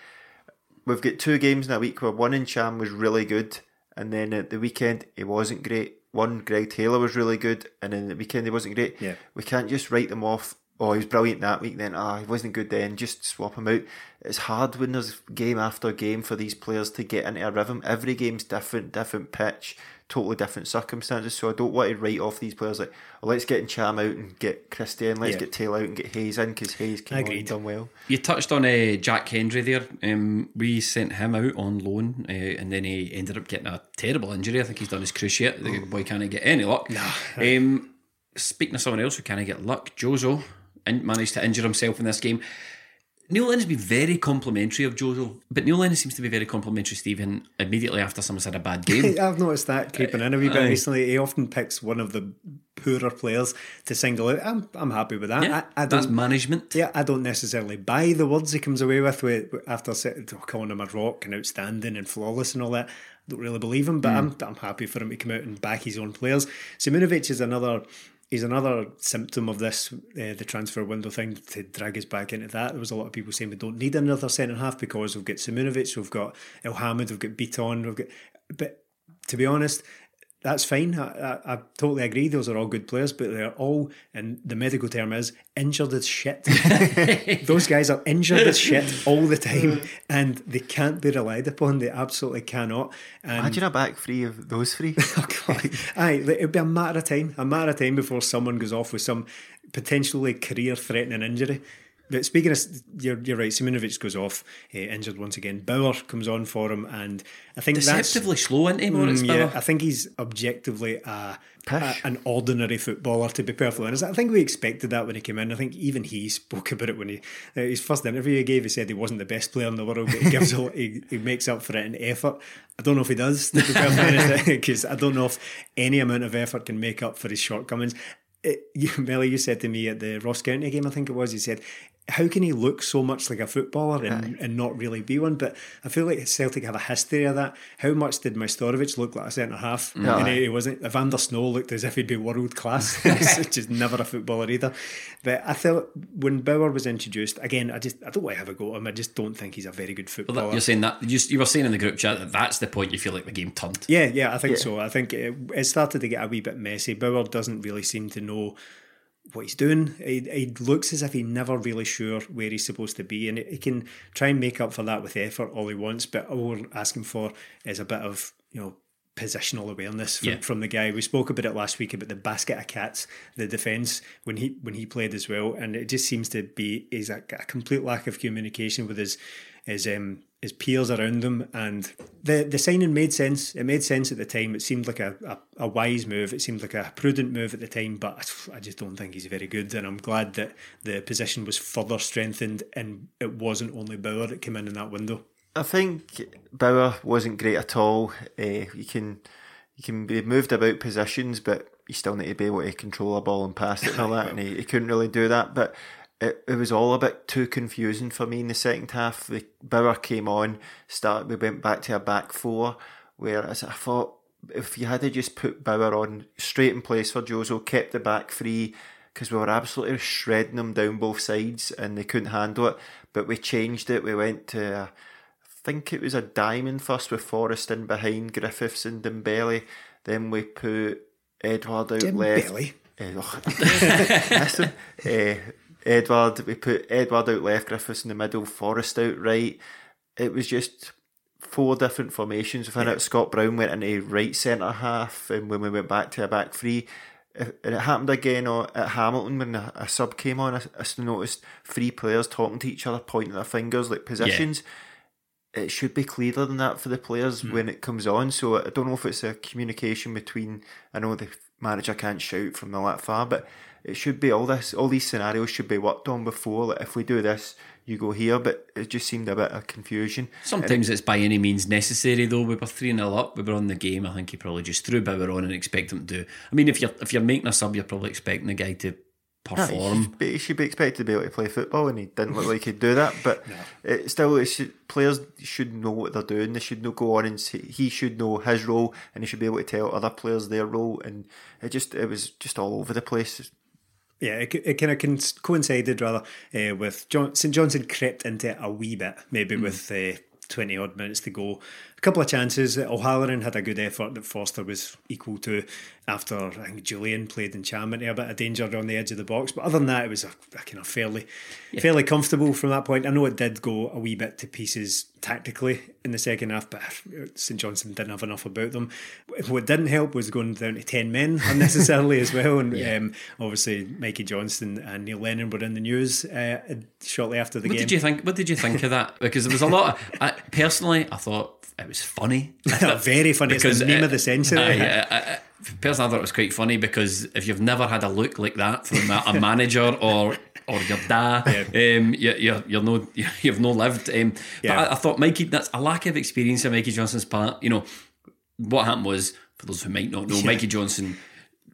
we've got two games in a week where one in Ntcham was really good, and then at the weekend it wasn't great. One Greg Taylor was really good, and then the weekend it wasn't great. Yeah. We can't just write them off. Oh, he was brilliant that week. Then ah, he wasn't good. Then just swap him out. It's hard when there's game after game for these players to get into a rhythm. Every game's different, different pitch, totally different circumstances. So I don't want to write off these players like, oh, let's get Ntcham out and get Christie in. Let's Yeah. get Taylor out and get Hayes in because Hayes came on and done well. You touched on uh, Jack Hendry there. Um, we sent him out on loan, uh, and then he ended up getting a terrible injury. I think he's done his yet. The boy can't get any luck. Um, speaking of someone else who can't get luck, Jozo managed to injure himself in this game. Neil Lennon has been very complimentary of Jozo, but Neil Lennon seems to be very complimentary, Stephen, immediately after someone's had a bad game. (laughs) I've noticed that creeping in a wee bit Aye. recently. He often picks one of the poorer players to single out. I'm, I'm happy with that. yeah, I, I that's management. yeah, I don't necessarily buy the words he comes away with, with after se- oh, calling him a rock and outstanding and flawless and all that. I don't really believe him, but hmm. I'm, I'm happy for him to come out and back his own players. Simunovic is another. He's another symptom of this, uh, the transfer window thing, to drag us back into that. There was a lot of people saying we don't need another centre half because we've got Simunovic, we've got Elhamed, we've got Bitton, we've got. But to be honest, that's fine. I, I, I totally agree. Those are all good players, but they're all, and the medical term is injured as shit. (laughs) Those guys are injured as shit all the time, (laughs) and they can't be relied upon. They absolutely cannot. And Imagine a back three of those three. (laughs) Oh, God. Aye, it'd be a matter of time, a matter of time before someone goes off with some potentially career-threatening injury. But speaking of, you're, you're right. Simunovic goes off, uh, injured once again. Bauer comes on for him, and I think that's Deceptively slow, isn't he, Moritz Mm, Bauer? yeah, I think he's objectively a, a, an ordinary footballer. To be perfectly honest, I think we expected that when he came in. I think even he spoke (laughs) about it when he uh, his first interview he gave. He said he wasn't the best player in the world, but he gives a, (laughs) he, he makes up for it in effort. I don't know if he does, to be perfectly honest, (laughs) because I don't know if any amount of effort can make up for his shortcomings. It, you, Melly, you said to me at the Ross County game, I think it was, you said, how can he look so much like a footballer and, and not really be one? But I feel like Celtic have a history of that. How much did Majstorovic look like a centre half? Mm. And he, he wasn't. Evander Sno looked as if he'd be world class, (laughs) (laughs) which is never a footballer either. But I felt when Bauer was introduced, again, I just I don't want to have a go at him. I just don't think he's a very good Well, footballer. that- you're saying that you, you were saying in the group chat that that's the point you feel like the game turned. Yeah, yeah, I think so. I think it, it started to get a wee bit messy. Bauer doesn't really seem to know what he's doing. He, he looks as if he's never really sure where he's supposed to be, and he can try and make up for that with effort all he wants. But all we're asking for is a bit of you know positional awareness from, Yeah. from the guy. We spoke about it last week about the basket of cats, the defence when he when he played as well, and it just seems to be is a, a complete lack of communication with his his um his peers around him and the the signing made sense it made sense at the time it seemed like a, a, a wise move it seemed like a prudent move at the time but I just don't think he's very good and I'm glad that the position was further strengthened and it wasn't only Bauer that came in in that window I think Bauer wasn't great at all. Uh, you can you can be moved about positions, but you still need to be able to control a ball and pass it and all that. And he, he couldn't really do that. But it, it was all a bit too confusing for me in the second half. The Bauer came on, start we went back to a back four, whereas I thought if you had to just put Bauer on straight in place for Jozo, kept the back free. Because we were absolutely shredding them down both sides and they couldn't handle it. But we changed it. We went to a, think it was a diamond first with Forrest in behind Griffiths and Dembele. Then we put Edouard out left. Dembele? Eh, oh, (laughs) listen, eh, Edouard, we put Edouard out left, Griffiths in the middle, Forrest out right. It was just four different formations within it. Scott Brown went into right centre half, and when we went back to a back three, and it happened again uh, at Hamilton when a, a sub came on. I, I noticed three players talking to each other, pointing their fingers like positions it should be clearer than that for the players hmm. when it comes on. So I don't know if it's a communication between. I know the manager can't shout from the that far, but it should be all this. All these scenarios should be worked on before. Like if we do this, you go here. But it just seemed a bit of confusion. Sometimes it's by any means necessary though. We were three 0 up. We were on the game. I think he probably just threw Bauer on and expect him to do. I mean, if you're if you're making a sub, you're probably expecting the guy to perform. he should be expected to be able to play football, and he didn't look like he'd do that. But (laughs) it still, it should, players should know what they're doing. They should know go on and see, he should know his role, and he should be able to tell other players their role. And it just it was just all over the place. Yeah, it, it kind of coincided rather uh, with John, St Johnstone crept into it a wee bit, maybe with uh, 20 odd minutes to go. A couple of chances. O'Halloran had a good effort that Forster was equal to after I think Jullien played in enchantment, a bit of danger on the edge of the box. But other than that, it was a, a kind of fairly fairly comfortable from that point. I know it did go a wee bit to pieces tactically in the second half, but St Johnstone didn't have enough about them. What didn't help was going down to 10 men (laughs) unnecessarily as well. And um, obviously, Mikey Johnston and Neil Lennon were in the news uh, shortly after the What game. did you think? What did you think of that? (laughs) Because there was a lot. Of, I, personally, I thought it was funny. (laughs) Thought- Very funny. It's the meme of the century. I- I- I- personally, I thought it was quite funny because if you've never had a look like that from a, a manager or or your dad, um, you, you're you're no (laughs) you've no lived. Um, Yeah. But I, I thought Mikey, that's a lack of experience on Mikey Johnston's part. You know, what happened was for those who might not know, Mikey Johnston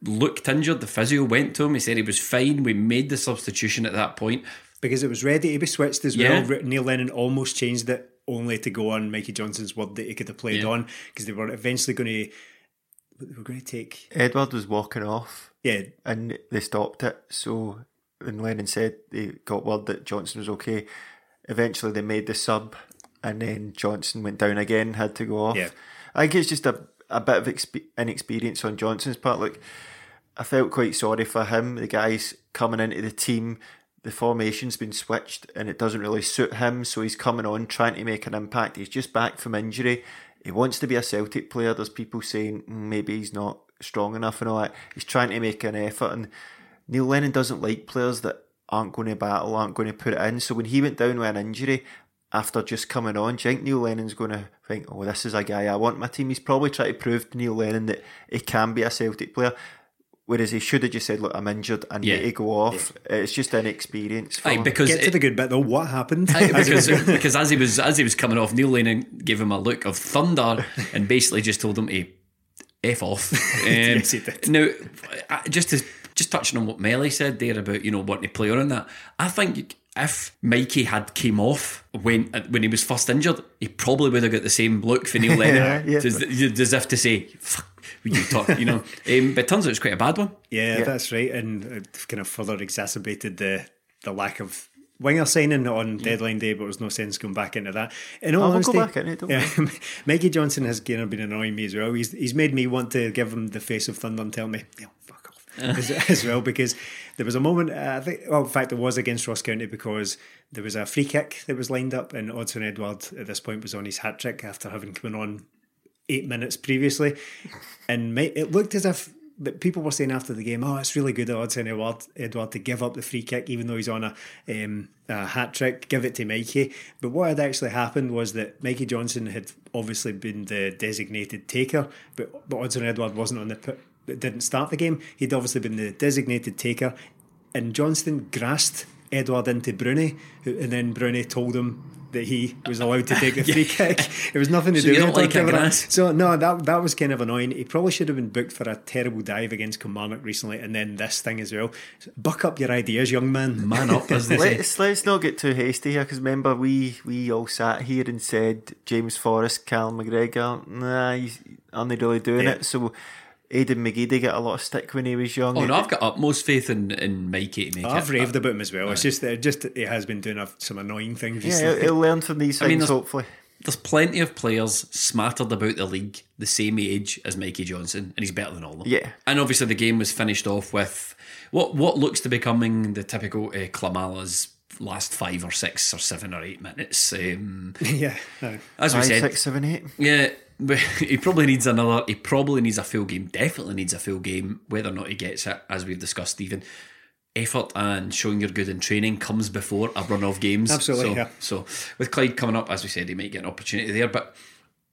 looked injured. The physio went to him. He said he was fine. We made the substitution at that point. because it was ready to be switched as Yeah. well. Neil Lennon almost changed it only to go on Mikey Johnston's word that he could have played Yeah. on because they were eventually going to they were going to take Edouard was walking off, yeah and they stopped it. So when Lennon said they got word that Johnston was okay, eventually they made the sub, and then Johnston went down again, had to go off. Yeah. I think it's just a a bit of expe- inexperience on Johnston's part. Like I felt quite sorry for him. The guy's coming into the team. The formation's been switched and it doesn't really suit him, so he's coming on trying to make an impact. He's just back from injury. He wants to be a Celtic player. There's people saying "Mm, maybe he's not strong enough and all that. He's trying to make an effort, and Neil Lennon doesn't like players that aren't going to battle, aren't going to put it in. So when he went down with an injury after just coming on, do you think Neil Lennon's going to think, oh, this is a guy I want in my team? He's probably trying to prove to Neil Lennon that he can be a Celtic player. Whereas he should have just said, "Look, I'm injured. I need Yeah. to go off." It's just inexperience. For Aye, him. because get to the good bit though. What happened? Aye, (laughs) because (laughs) because as he was as he was coming off, Neil Lennon gave him a look of thunder and basically just told him to f off. Um, (laughs) Yes, he did. Now, just to just touching on what Melly said there about you know wanting to play on that, I think if Mikey had came off when when he was first injured, he probably would have got the same look for Neil (laughs) Lennon, Yeah, yeah. as, as if to say. Fuck, you talk, you know. (laughs) Um, but it turns out it's quite a bad one. Yeah, that's right, and it kind of further exacerbated the the lack of winger signing on deadline day. But there's no sense going back into that. In all Oh, we'll honesty, go back in it, don't yeah, (laughs) Mikey Johnston has kind of been annoying me as well. He's he's made me want to give him the face of thunder and tell me, yeah, fuck off (laughs) as, as well because there was a moment. Uh, I think, well, in fact, it was against Ross County because there was a free kick that was lined up, and Odsonne Edouard at this point was on his hat trick after having come on eight minutes previously, and it looked as if that people were saying after the game, "Oh, it's really good Odsonne Edouard, Edouard to give up the free kick, even though he's on a, um, a hat trick. Give it to Mikey." But what had actually happened was that Mikey Johnston had obviously been the designated taker, but but Edouard wasn't on the pit. Didn't start the game. He'd obviously been the designated taker, and Johnston grasped Edouard into Broony, and then Broony told him that he was allowed to (laughs) take the free kick. It was nothing to So do with don't like it. So no, that that was kind of annoying. He probably should have been booked for a terrible dive against Kilmarnock recently, and then this thing as well. Buck up your ideas, young man. Man up, as they. (laughs) Let's let's not get too hasty here because remember we we all sat here and said James Forrest, Cal McGregor, nah, he's aren't they really doing Yeah. it? So Aiden McGeady did get a lot of stick when he was young. Oh no, I've got utmost faith in, in Mikey to make I've it. raved about him as well. It's just that just he has been doing some annoying things yeah, he'll, he'll learn from these mean, things there's- hopefully. There's plenty of players smattered about the league the same age as Mikey Johnston, and he's better than all of them. Yeah. And obviously, the game was finished off with what what looks to be becoming the typical uh, Klimala's last five or six or seven or eight minutes. Um, (laughs) yeah, aye. as we Five, said, six, seven, eight. yeah, but (laughs) he probably needs another. He probably needs a full game. Definitely needs a full game. Whether or not he gets it, as we've discussed, Stephen. Effort and showing you're good in training comes before a run of games. Absolutely, So, yeah. so with Clyde coming up, as we said, he might get an opportunity there. But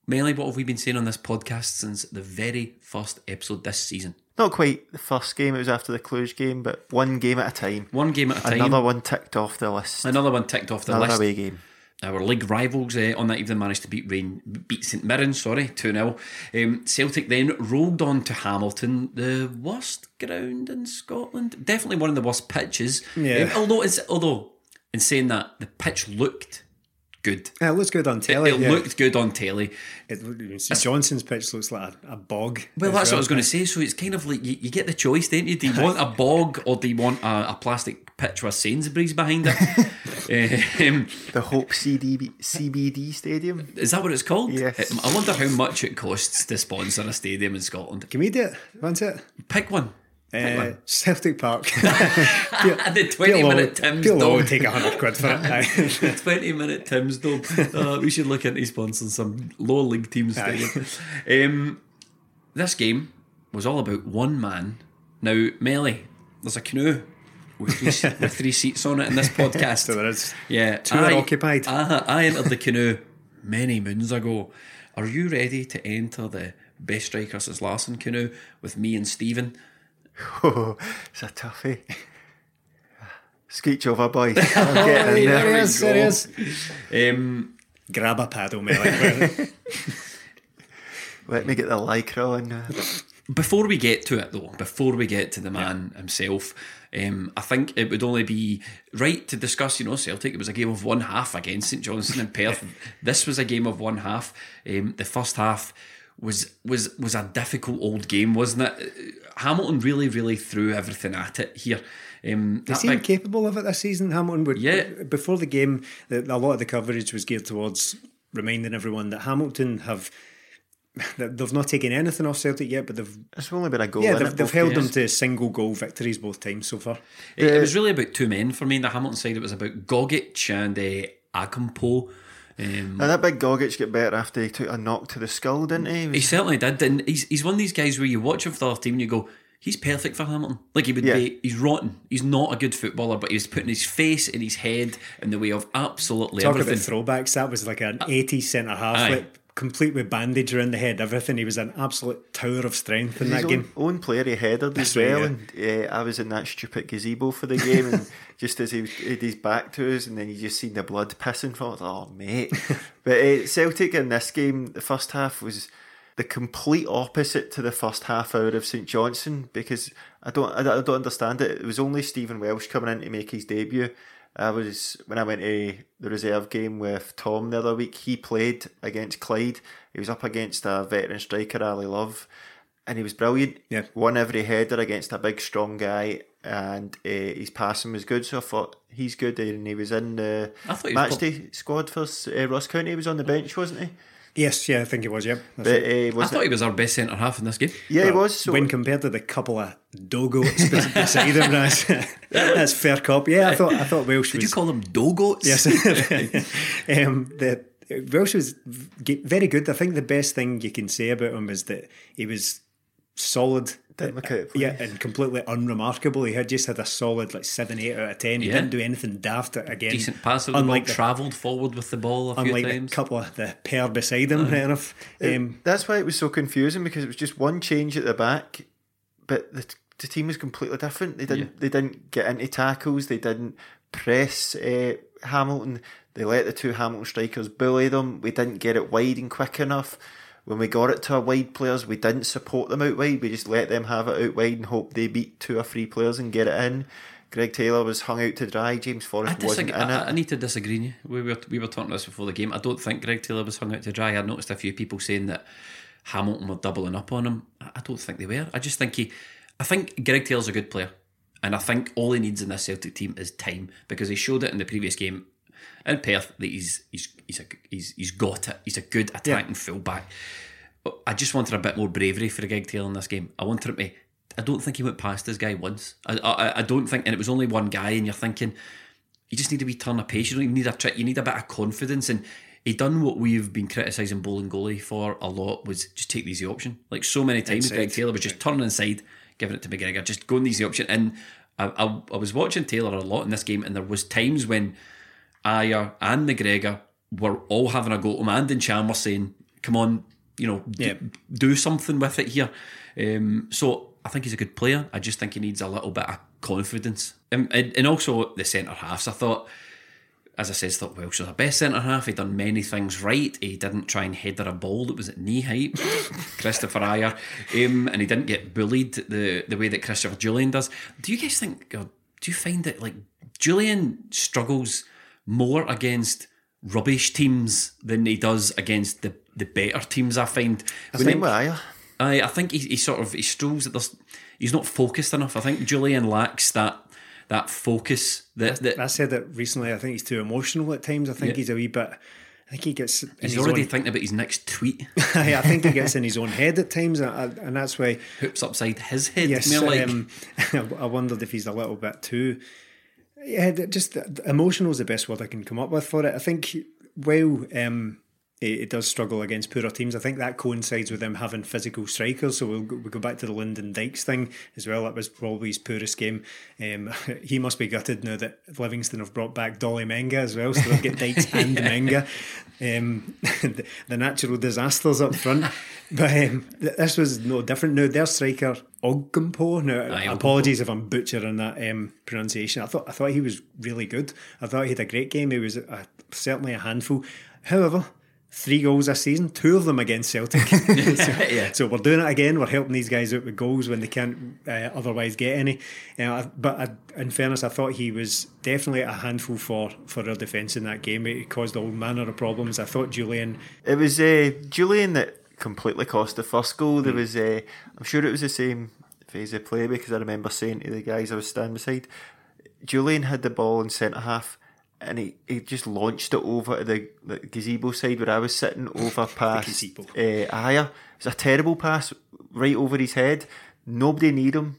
mainly, what have we been saying on this podcast since the very first episode this season? Not quite the first game, it was after the Cluj game, but one game at a time. One game at a time. Another one ticked off the list. Another one ticked off the Another list. away game. Our league rivals uh, on that evening managed to beat Rain, beat St Mirren, sorry, 2 0. Um, Celtic then rolled on to Hamilton, the worst ground in Scotland. Definitely one of the worst pitches. Yeah. Um, although, it's, although, in saying that, the pitch looked good. Yeah, it looks good on telly. it yeah. looked good on telly. It, St Johnstone's pitch looks like a, a bog. Well, as that's what I was going to say. So it's kind of like you, you get the choice, don't you? Do you (laughs) want a bog or do you want a, a plastic pitch with Sainsbury's behind it? (laughs) um, The Hope CDB, CBD Stadium. is that what it's called? Yes. Um, I wonder how much it costs to sponsor a stadium in Scotland. Can we do it? Want it? Pick one. Uh. Celtic Park. (laughs) (laughs) the 20 minute Tim's will Dome. take a hundred quid for it. (laughs) Aye. 20 minute Tim's Dome. Uh, we should look into sponsoring some lower league teams. Um, this game was all about one man. Now, Melly, there's a canoe with three, with three seats on it in this podcast. so there is. Yeah, Two are occupied. I, I entered the canoe many moons ago. Are you ready to enter the best striker since Larsson canoe with me and Stephen? Oh, (laughs) it's a toughie. Screech over, boys. I'm getting (laughs) There there. it is. There it is. Um, Grab a paddle, mate. (laughs) Let me get the lycra on. uh, before we get to it, though, before we get to the man himself, um, I think it would only be right to discuss. You know, Celtic. It was a game of one half against St Johnstone and Perth. this was a game of one half. Um, the first half was was was a difficult old game, wasn't it? Hamilton really, really threw everything at it here. Um, They seem big- capable of it this season. Hamilton would. Yeah. Before the game, a lot of the coverage was geared towards reminding everyone that Hamilton have. They've not taken anything off Celtic yet, but they've It's only been a goal. yeah they've, they've held games. them to single goal victories both times so far. It, it was really about two men for me in the Hamilton side. It was about Gogic and uh, Ogkmpoe. Um, And that big Gogic got better after he took a knock to the skull, didn't he? He was- He certainly did, and he's he's one of these guys where you watch him for the other team and you go, he's perfect for Hamilton. Like he would Yeah. be, he's rotten. He's not a good footballer, but he was putting his face and his head in the way of absolutely Talk everything. about throwbacks. That was like an 80s centre half, Aye. Complete with bandage around the head, everything. He was an absolute tower of strength in his that own, game. own player he headed as right, well, yeah. and uh, I was in that stupid gazebo for the game, and (laughs) just as he had his back to us, and then you just seen the blood pissing from it. Oh mate! (laughs) but uh, Celtic in this game, the first half was the complete opposite to the first half hour of St Johnstone because I don't I, don't- I don't understand it. It was only Stephen Welsh coming in to make his debut. I was when I went to the reserve game with Tom the other week. He played against Clyde. He was up against a veteran striker, Ali Love, and he was brilliant. Yeah. won every header against a big, strong guy, and uh, his passing was good. So I thought he's good, and he was in the I thought he was match day squad for uh, Ross County. He was on the bench, wasn't he? Yes, yeah, I think it was, yeah. But it. uh, I was thought he was our best centre half in this game. yeah, he was. So when compared to the couple of dogots beside him, that's, (laughs) that's fair cop. Yeah, I thought I thought Welsh Did was you call them dogots? Yes. (laughs) um, the Welsh was very good. I think the best thing you can say about him is that he was solid. Didn't look out of yeah, and completely unremarkable. He had just had a solid like seven, eight out of ten. He Yeah. didn't do anything daft again. Decent pass of the ball, unlike the, travelled forward with the ball a few unlike the times. couple of the pair beside him. right enough. Um, that's why it was so confusing because it was just one change at the back, but the, the team was completely different. They didn't they didn't get into tackles. They didn't press uh, Hamilton. They let the two Hamilton strikers bully them. We didn't get it wide and quick enough. When we got it to our wide players, we didn't support them out wide. We just let them have it out wide and hope they beat two or three players and get it in. Greg Taylor was hung out to dry. James I, Forrest wasn't disagree. in it. I, I need to disagree. with you. We were we were talking this before the game. I don't think Greg Taylor was hung out to dry. I noticed a few people saying that Hamilton were doubling up on him. I I don't think they were. I just think he. I think Greg Taylor's a good player, and I think all he needs in this Celtic team is time because he showed it in the previous game in Perth that he's he's he's a, he's he's got it. He's a good attacking fullback. But I just wanted a bit more bravery for Greg Taylor in this game. I wanted him to. I don't think he went past this guy once. I, I, I don't think, and it was only one guy, and you're thinking, you just need a wee turn of pace. You don't even need a trick. You need a bit of confidence. And he done what we've been criticising Bolingoli for a lot was just take the easy option. Like so many times, Inside. Greg Taylor was just turning inside, giving it to McGregor, just going the easy option. And I, I, I was watching Taylor a lot in this game, and there was times when Ajer and McGregor were all having a go at him, and Chan were saying, "Come on, you know, d- Yeah. do something with it here." Um, so I think he's a good player. I just think he needs a little bit of confidence. Um, and, and also the centre halves. I thought, as I said, thought Welsh was the best centre half. He'd done many things right. He didn't try and header a ball that was at knee height, (laughs) Kristoffer Ajer, um, and he didn't get bullied the the way that Christopher Jullien does. Do you guys think? Or do you find that like Jullien struggles more against rubbish teams than he does against the the better teams? I find. When Same he- with Ajer. I, I think he, he sort of he strolls that there's he's not focused enough. I think Jullien lacks that that focus that, that I said that recently. I think he's too emotional at times. I think Yeah. he's a wee bit. I think he gets. in he's his already own- thinking about his next tweet. (laughs) I think he (laughs) gets in his own head at times, and, and that's why. Hoops upside his head. Yes, like um, (laughs) I wondered if he's a little bit too. Yeah, just emotional is the best word I can come up with for it. I think while um, it, it does struggle against poorer teams, I think that coincides with them having physical strikers. So we'll go, we'll go back to the Lyndon Dykes thing as well. That was probably his poorest game. Um, (laughs) he must be gutted now that Livingston have brought back Dolly Menga as well, so they'll get Dykes (laughs) and Menga. Um, (laughs) the, the natural disasters up front. But um, this was no different. Now their striker Ogkmpoe. Now Aye, Ogkmpoe. apologies if I'm butchering that um, pronunciation. I thought I thought he was really good. I thought he had a great game. He was a, certainly a handful. However. Three goals this season, two of them against Celtic. (laughs) so, Yeah. so we're doing it again. We're helping these guys out with goals when they can't uh, otherwise get any. Uh, but I, in fairness, I thought he was definitely a handful for, for our defence in that game. It caused all manner of problems. I thought Jullien It was uh, Jullien that completely cost the first goal. There was, uh, I'm sure it was the same phase of play because I remember saying to the guys I was standing beside, Jullien had the ball in centre half and he, he just launched it over to the, the gazebo side where I was sitting (laughs) over past uh, Ajer. It was a terrible pass right over his head. Nobody near him.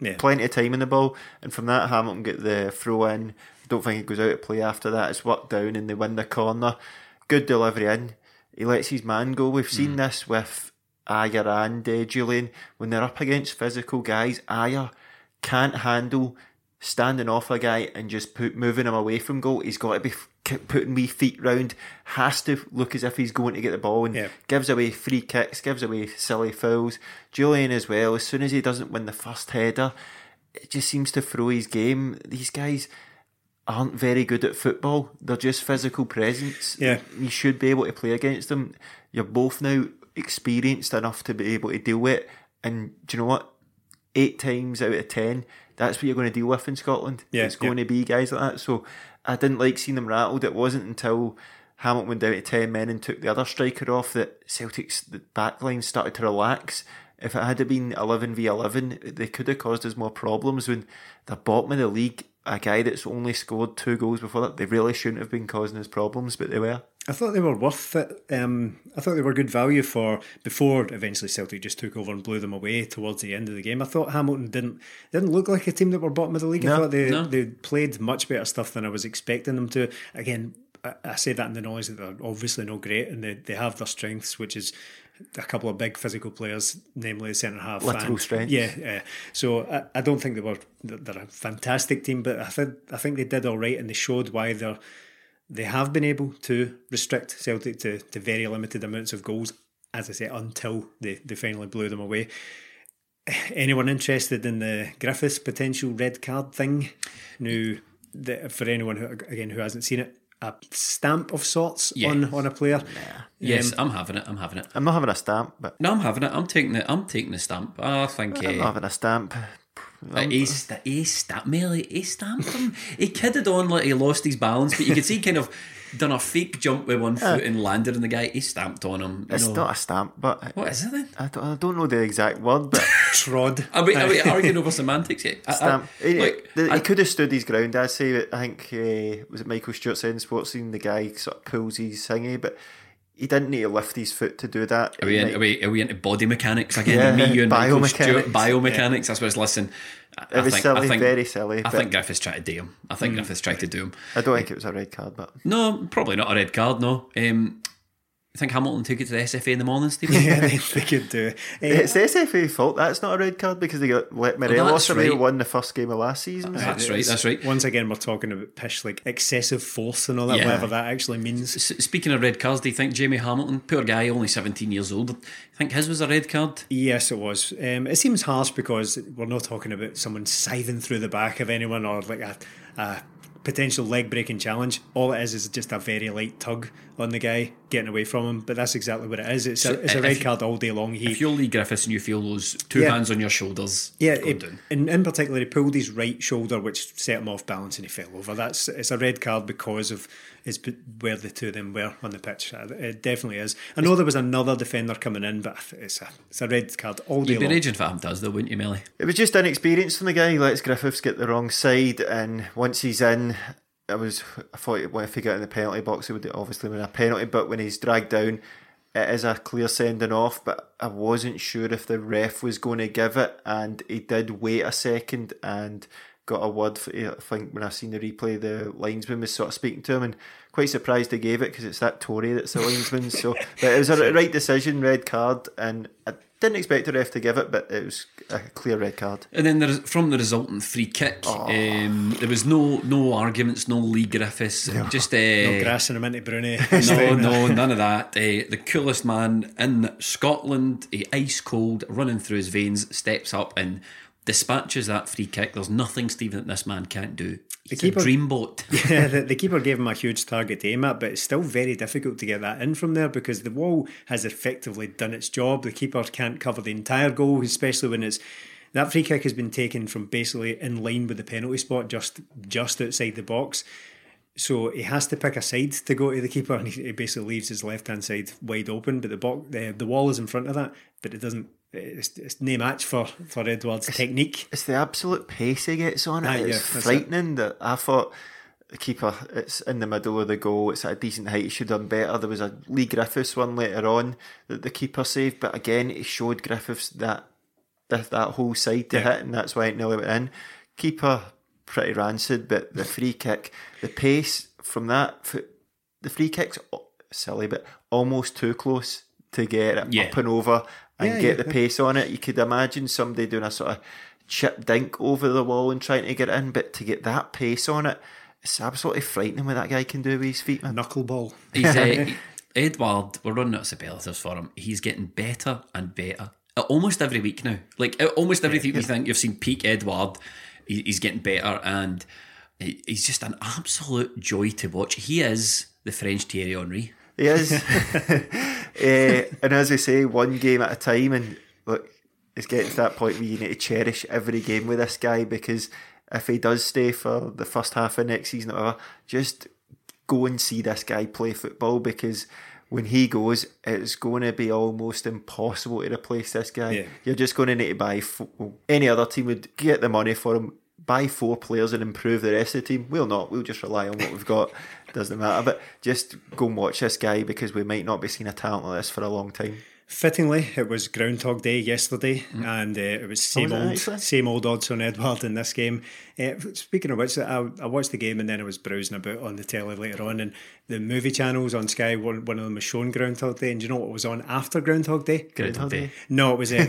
Yeah. Plenty of time in the ball. And from that, Hamilton get the throw in. Don't think it goes out of play after that. It's worked down and they win the corner. Good delivery in. He lets his man go. We've seen this with Ajer and uh, Jullien. When they're up against physical guys, Ajer can't handle standing off a guy and just put moving him away from goal. He's got to be putting wee feet round, has to look as if he's going to get the ball and Yeah. gives away free kicks, gives away silly fouls. Jullien as well, as soon as he doesn't win the first header, it just seems to throw his game. These guys aren't very good at football. They're just physical presence. Yeah. You should be able to play against them. You're both now experienced enough to be able to deal with it. And do you know what? Eight times out of ten, that's what you're going to deal with in Scotland. Yeah, it's going yeah. to be guys like that. So I didn't like seeing them rattled. It wasn't until Hamilton went down to ten men and took the other striker off that Celtic's the back line started to relax. If it had been eleven v eleven, they could have caused us more problems. When the bottom of the league, a guy that's only scored two goals before that, they really shouldn't have been causing us problems, but they were. I thought they were worth it. Um, I thought they were good value for before eventually Celtic just took over and blew them away towards the end of the game. I thought Hamilton didn't didn't look like a team that were bottom of the league. I thought they no. they played much better stuff than I was expecting them to. Again, I, I say that in the knowledge that they're obviously not great and they, they have their strengths, which is a couple of big physical players, namely the centre half. Literal and- strength. Yeah, yeah. So I, I don't think they were they're a fantastic team, but I think I think they did all right and they showed why they're they have been able to restrict Celtic to, to very limited amounts of goals, as I say, until they, they finally blew them away. Anyone interested in the Griffiths potential red card thing? Now, the, for anyone who again who hasn't seen it, a stamp of sorts Yeah. on on a player. yes, I'm having it. I'm having it. I'm not having a stamp, but No, I'm having it. I'm taking it. I'm taking the stamp. I think. I'm uh, not having a stamp. He, st- he, stamp- Melly, he stamped him. He kidded on like he lost his balance, but you could see kind of done a fake jump with one foot and landed on the guy. He stamped on him. It's know. not a stamp, but What is it then? I don't, I don't know the exact word, but (laughs) Trod. Are we, are we arguing over semantics here? I- I- stamp. he, like, the- he I- could have stood his ground. I'd say. I think uh, was it Michael Stewart said in Sportscene, the guy sort of pulls his thingy, but he didn't need to lift his foot to do that. Are we, in, Like, are, we, are we into body mechanics again? Yeah, Me, you, and biomechanics. Stewart, biomechanics. That's what it's. Listen, I, It I was think, silly, I think, very silly, I think Griffiths tried to do him. I think Griffiths tried to do him. I don't think it was a red card, but No, probably not a red card. No. Um, You think Hamilton took it to the SFA in the morning, Stephen? (laughs) yeah, they, (laughs) they could do. it. Eh, It's the SFA fault. That's not a red card because they got let Morelos that's away right. won the first game of last season. That's right, that's right. Once again, we're talking about pish like excessive force and all that, Yeah. whatever that actually means. S- Speaking of red cards, do you think Jamie Hamilton, poor guy, only 17 years old, do you think his was a red card? Yes, it was. Um, it seems harsh because we're not talking about someone scything through the back of anyone or like a, a potential leg breaking challenge. All it is is just a very light tug on the guy getting away from him. But that's exactly what it is. It's, So a, it's a red card all day long. He If you're Leigh Griffiths and you feel those two Yeah. hands on your shoulders, Yeah, it, in, in particular, he pulled his right shoulder, which set him off balance, and he fell over. That's it's a red card because of his where the two of them were on the pitch. Uh, it definitely is. I know there was another defender coming in, but it's a it's a red card all day You'd be long. raging if Adam does, though, wouldn't you, Melly? It was just inexperience from the guy. He lets Griffiths get the wrong side, and once he's in, I was I thought well, if he got in the penalty box, it would obviously win a penalty. But when he's dragged down, it is a clear sending off. But I wasn't sure if the ref was going to give it, and he did wait a second and got a word. For, I think when I seen the replay, the linesman was sort of speaking to him, and quite surprised they gave it because it's that Tory that's the linesman. So (laughs) but it was a right decision, red card, and I didn't expect the ref to give it, but it was a clear red card. And then there, from the resultant free kick, Oh. um, there was no no arguments, no Leigh Griffiths, just uh, No grassing him into Broony. (laughs) no, no, none of that. Uh, the coolest man in Scotland, uh, ice cold, running through his veins, steps up and dispatches that free kick. There's nothing, Stephen, that this man can't do. He's keeper- a dreamboat. (laughs) yeah, the, the keeper gave him a huge target to aim at, but it's still very difficult to get that in from there because the wall has effectively done its job. The keeper can't cover the entire goal, especially when it's that free kick has been taken from basically in line with the penalty spot, just just outside the box. So he has to pick a side to go to the keeper, and he, he basically leaves his left hand side wide open. But the box, the, the wall is in front of that, but it doesn't. Eh, it's, it's no match for for Edouard's technique. It's the absolute pace he gets on it. Aye, it's yeah, frightening that I thought the keeper, it's in the middle of the goal, it's at a decent height, he should have done better. There was a Leigh Griffiths one later on that the keeper saved, but again, he showed Griffiths that that, that whole side to Yeah. hit, and that's why it nearly went in. Keeper, pretty rancid, but the free kick, the pace from that, the free kick's silly, but almost too close to get it Yeah. up and over and Yeah, get yeah. the pace on it. You could imagine somebody doing a sort of chip dink over the wall and trying to get it in, but to get that pace on it, it's absolutely frightening what that guy can do with his feet, man. Knuckleball. He's uh, (laughs) Edouard. We're running out of superlatives for him. He's getting better and better almost every week now. Like almost every week you think you've seen peak Edouard, he's getting better, and he, he's just an absolute joy to watch. He is the French Thierry Henry. He is. (laughs) (laughs) Eh, and as I say, one game at a time. And look, it's getting to that point where you need to cherish every game with this guy because if he does stay for the first half of next season or whatever, just go and see this guy play football because when he goes, it's going to be almost impossible to replace this guy. Yeah. You're just going to need to buy. Any other team would get the money for him, buy four players and improve the rest of the team. We'll not. We'll just rely on what we've got. Doesn't matter. But just go and watch this guy because we might not be seeing a talent like this for a long time. Fittingly, it was Groundhog Day yesterday, and uh, it was same was old, same old Odsonne Edouard in this game. Uh, speaking of which, I, I watched the game and then I was browsing about on the telly later on, and the movie channels on Sky, one, one of them was showing Groundhog Day, and do you know what was on after Groundhog Day? Groundhog Day. No, it was uh,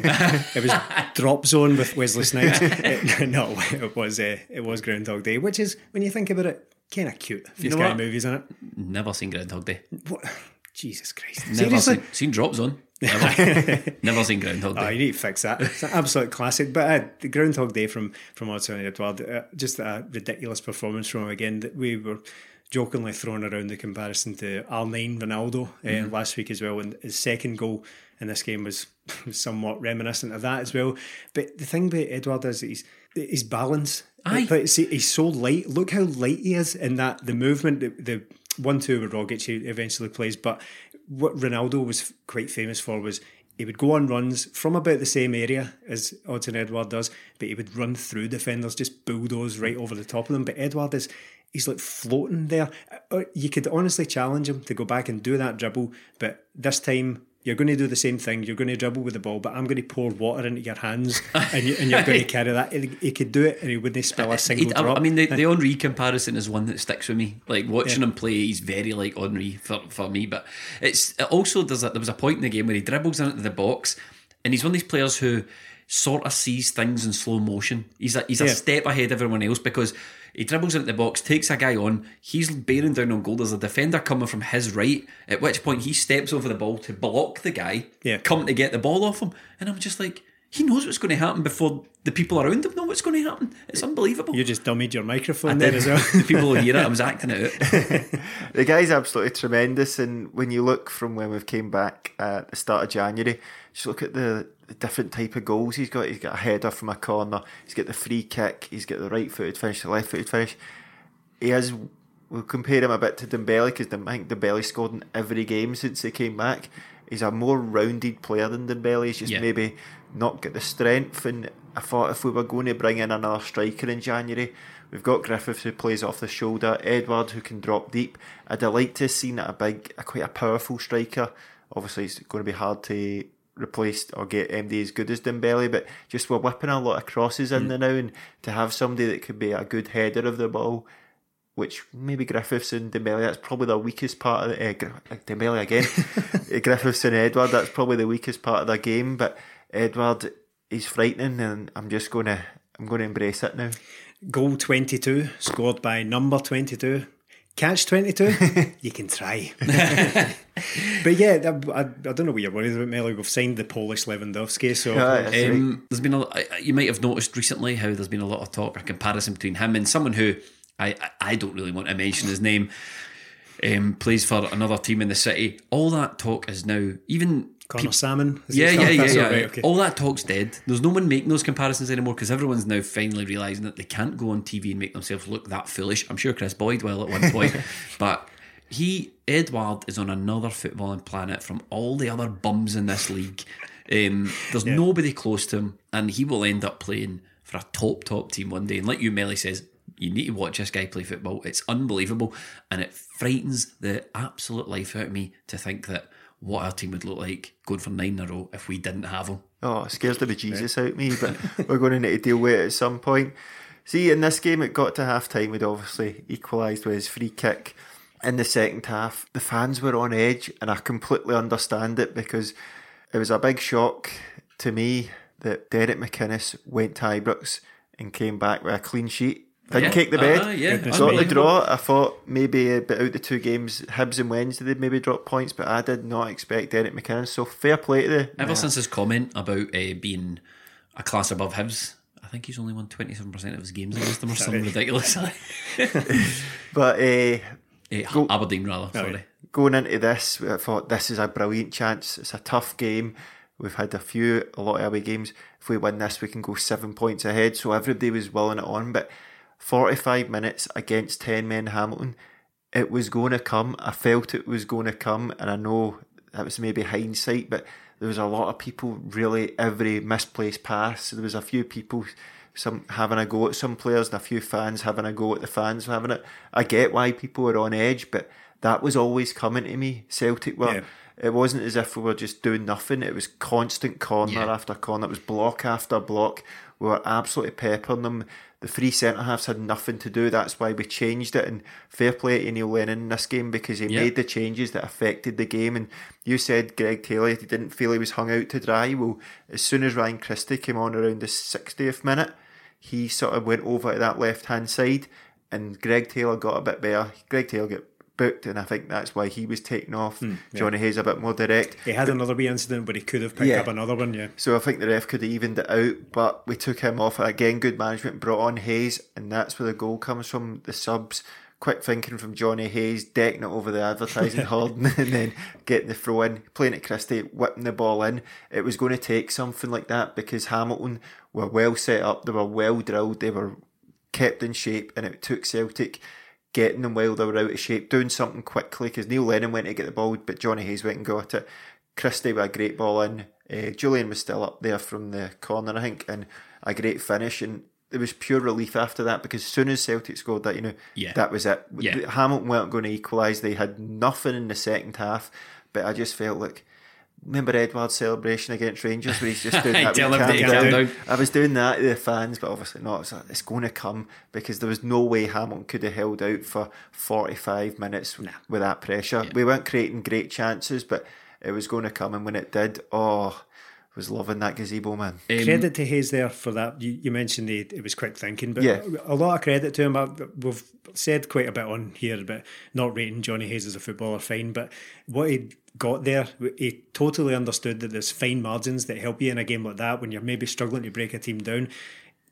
it was (laughs) Drop Zone with Wesley Snipes. (laughs) (laughs) No, it was uh, it was Groundhog Day, which is when you think about it, kind of cute. You Sky know what? movies in it. Never seen Groundhog Day. What? Jesus Christ! Never Seriously. seen, seen Drop Zone. Never, (laughs) never seen Groundhog Oh, Day. you need to fix that. It's an absolute classic. But uh, the Groundhog Day from from Odsonne Edouard, uh, just a ridiculous performance from him again. That we were jokingly throwing around the comparison to R9 Ronaldo uh, last week as well, and his second goal in this game was (laughs) somewhat reminiscent of that as well. But the thing about Edouard is that he's his balance. Aye. See, he's so light. Look how light he is in that the movement, the, the one two with Rogic he eventually plays. But what Ronaldo was quite famous for was he would go on runs from about the same area as Odsonne Edouard does, but he would run through defenders, just bulldoze right over the top of them. But Edouard is he's like floating there. Uh, You could honestly challenge him to go back and do that dribble, but this time you're going to do the same thing. You're going to dribble with the ball, but I'm going to pour water into your hands, and, you, and you're going (laughs) to carry that. He, could do it, and he wouldn't spill a uh, single He- drop. I mean, the, the (laughs) Henry comparison is one that sticks with me. Like watching him play, he's very like Henry for, for me. But it's it also there's a, there was a point in the game where he dribbles into the box, and he's one of these players who sort of sees things in slow motion. He's a, he's a Yeah. step ahead of everyone else because he dribbles into the box, takes a guy on, he's bearing down on goal. There's a defender coming from his right, at which point he steps over the ball to block the guy, Yeah. come to get the ball off him. And I'm just like, he knows what's going to happen before the people around him know what's going to happen. It's unbelievable. you just dummied your microphone I there did. as well. the people will hear it. I was acting it out. (laughs) The guy's absolutely tremendous, and when you look from when we've came back at the start of January, just look at the, the different type of goals he's got. He's got a header from a corner. He's got the free kick. He's got the right-footed finish, the left-footed finish. He has. We'll compare him a bit to Dembele because I think Dembele scored in every game since he came back. He's a more rounded player than Dembele. He's just Yeah. maybe not got the strength. And I thought if we were going to bring in another striker in January, we've got Griffiths who plays off the shoulder, Edouard who can drop deep. I'd liked to have seen a big, a quite a powerful striker. Obviously, it's going to be hard to replace or get MD as good as Dembele, but just we're whipping a lot of crosses in there now, and to have somebody that could be a good header of the ball which maybe Griffiths and Dembele, that's probably the weakest part of the, uh, Dembele again, Uh, (laughs) Griffiths and Edouard, that's probably the weakest part of the game, but Edouard, is frightening and I'm just going to, I'm going to embrace it now. Goal 22, scored by number 22. Catch 22? (laughs) you can try. (laughs) but yeah, that- I, I don't know what you're worried about, Melly. We've signed the Polish Lewandowski, so Yeah. Um, there's been a, I- you might have noticed recently how there's been a lot of talk, a comparison between him and someone who I, I- I don't really want to mention his name, um, plays for another team in the city. All that talk is now even. Connor Salmon. is Yeah, yeah, yeah, yeah. all right, okay. All that talk's dead. There's no one making those comparisons anymore because everyone's now finally realising that they can't go on TV and make themselves look that foolish. I'm sure Kris Boyd will at one (laughs) point, but he Edouard is on another footballing planet from all the other bums in this league. Um, there's nobody close to him, and he will end up playing for a top top team one day. And like you, Melly says, you need to watch this guy play football. It's unbelievable, and it frightens the absolute life out of me to think that what our team would look like going for nine in a row if we didn't have him. Oh, it scares the bejesus out of me, but (laughs) we're going to need to deal with it at some point. See, in this game, it got to half time. We'd obviously equalised with his free kick. In the second half, the fans were on edge, and I completely understand it because it was a big shock to me that Derek McInnes went to Ibrox and came back with a clean sheet. Didn't Yeah. kick the bed. Ah, yeah. Goodness Got the draw. I thought maybe a bit out the two games, Hibs and Wednesday, they'd maybe drop points, but I did not expect Derek McInnes. So fair play to the. Ever since his comment about uh, being a class above Hibs, I think he's only won 27% of his games against them or something ridiculous. (laughs) (laughs) But uh, Eh, Aberdeen, rather, sorry. going into this, I thought this is a brilliant chance. It's a tough game. We've had a few, a lot of away games. If we win this, we can go seven points ahead. So everybody was willing it on. But 45 minutes against 10 men Hamilton, it was going to come. I felt it was going to come. And I know that was maybe hindsight, but there was a lot of people really, every misplaced pass. There was a few people some having a go at some players and a few fans having a go at the fans having it. I get why people were on edge, but that was always coming to me. Celtic were. Yeah. It wasn't as if we were just doing nothing. It was constant corner Yeah. after corner. It was block after block. We were absolutely peppering them. The three centre halves had nothing to do. That's why we changed it. And fair play to Neil Lennon in this game because he Yeah. made the changes that affected the game. And you said Greg Taylor he didn't feel he was hung out to dry. Well, as soon as Ryan Christie came on around the 60th minute, he sort of went over to that left hand side, and Greg Taylor got a bit better. Greg Taylor got booked, and I think that's why he was taken off. Hmm, Johnny Hayes a bit more direct. He had another wee incident where he could have picked Yeah. up another one, yeah. So I think the ref could have evened it out, but we took him off. Again, good management brought on Hayes, and that's where the goal comes from. The subs, quick thinking from Johnny Hayes, decking it over the advertising (laughs) hoarding, (laughs) and then getting the throw in, playing it Christie, whipping the ball in. It was going to take something like that because Hamilton were well set up, they were well drilled, they were kept in shape, and it took Celtic getting them while they were out of shape, doing something quickly because Neil Lennon went to get the ball, but Johnny Hayes went and got it. Christie with a great ball in. Uh, Jullien was still up there from the corner, I think, and a great finish. And it was pure relief after that because as soon as Celtic scored that, you know, Yeah. that was it. Yeah. Hamilton weren't going to equalise. They had nothing in the second half, but I just felt like remember Edouard's celebration against Rangers where he's just doing (laughs) that. Tell with him to calm calm down. down. I was doing that to the fans, but obviously not. It's, it's going to come because there was no way Hamilton could have held out for 45 minutes with that pressure. We weren't creating great chances, but it was going to come. And when it did, oh, was loving that gazebo, man. Um, credit to Hayes there for that. You, you mentioned the, it was quick thinking, but Yeah. a lot of credit to him. I- We've said quite a bit on here about not rating Johnny Hayes as a footballer fine, but what he got there, he totally understood that there's fine margins that help you in a game like that when you're maybe struggling to break a team down.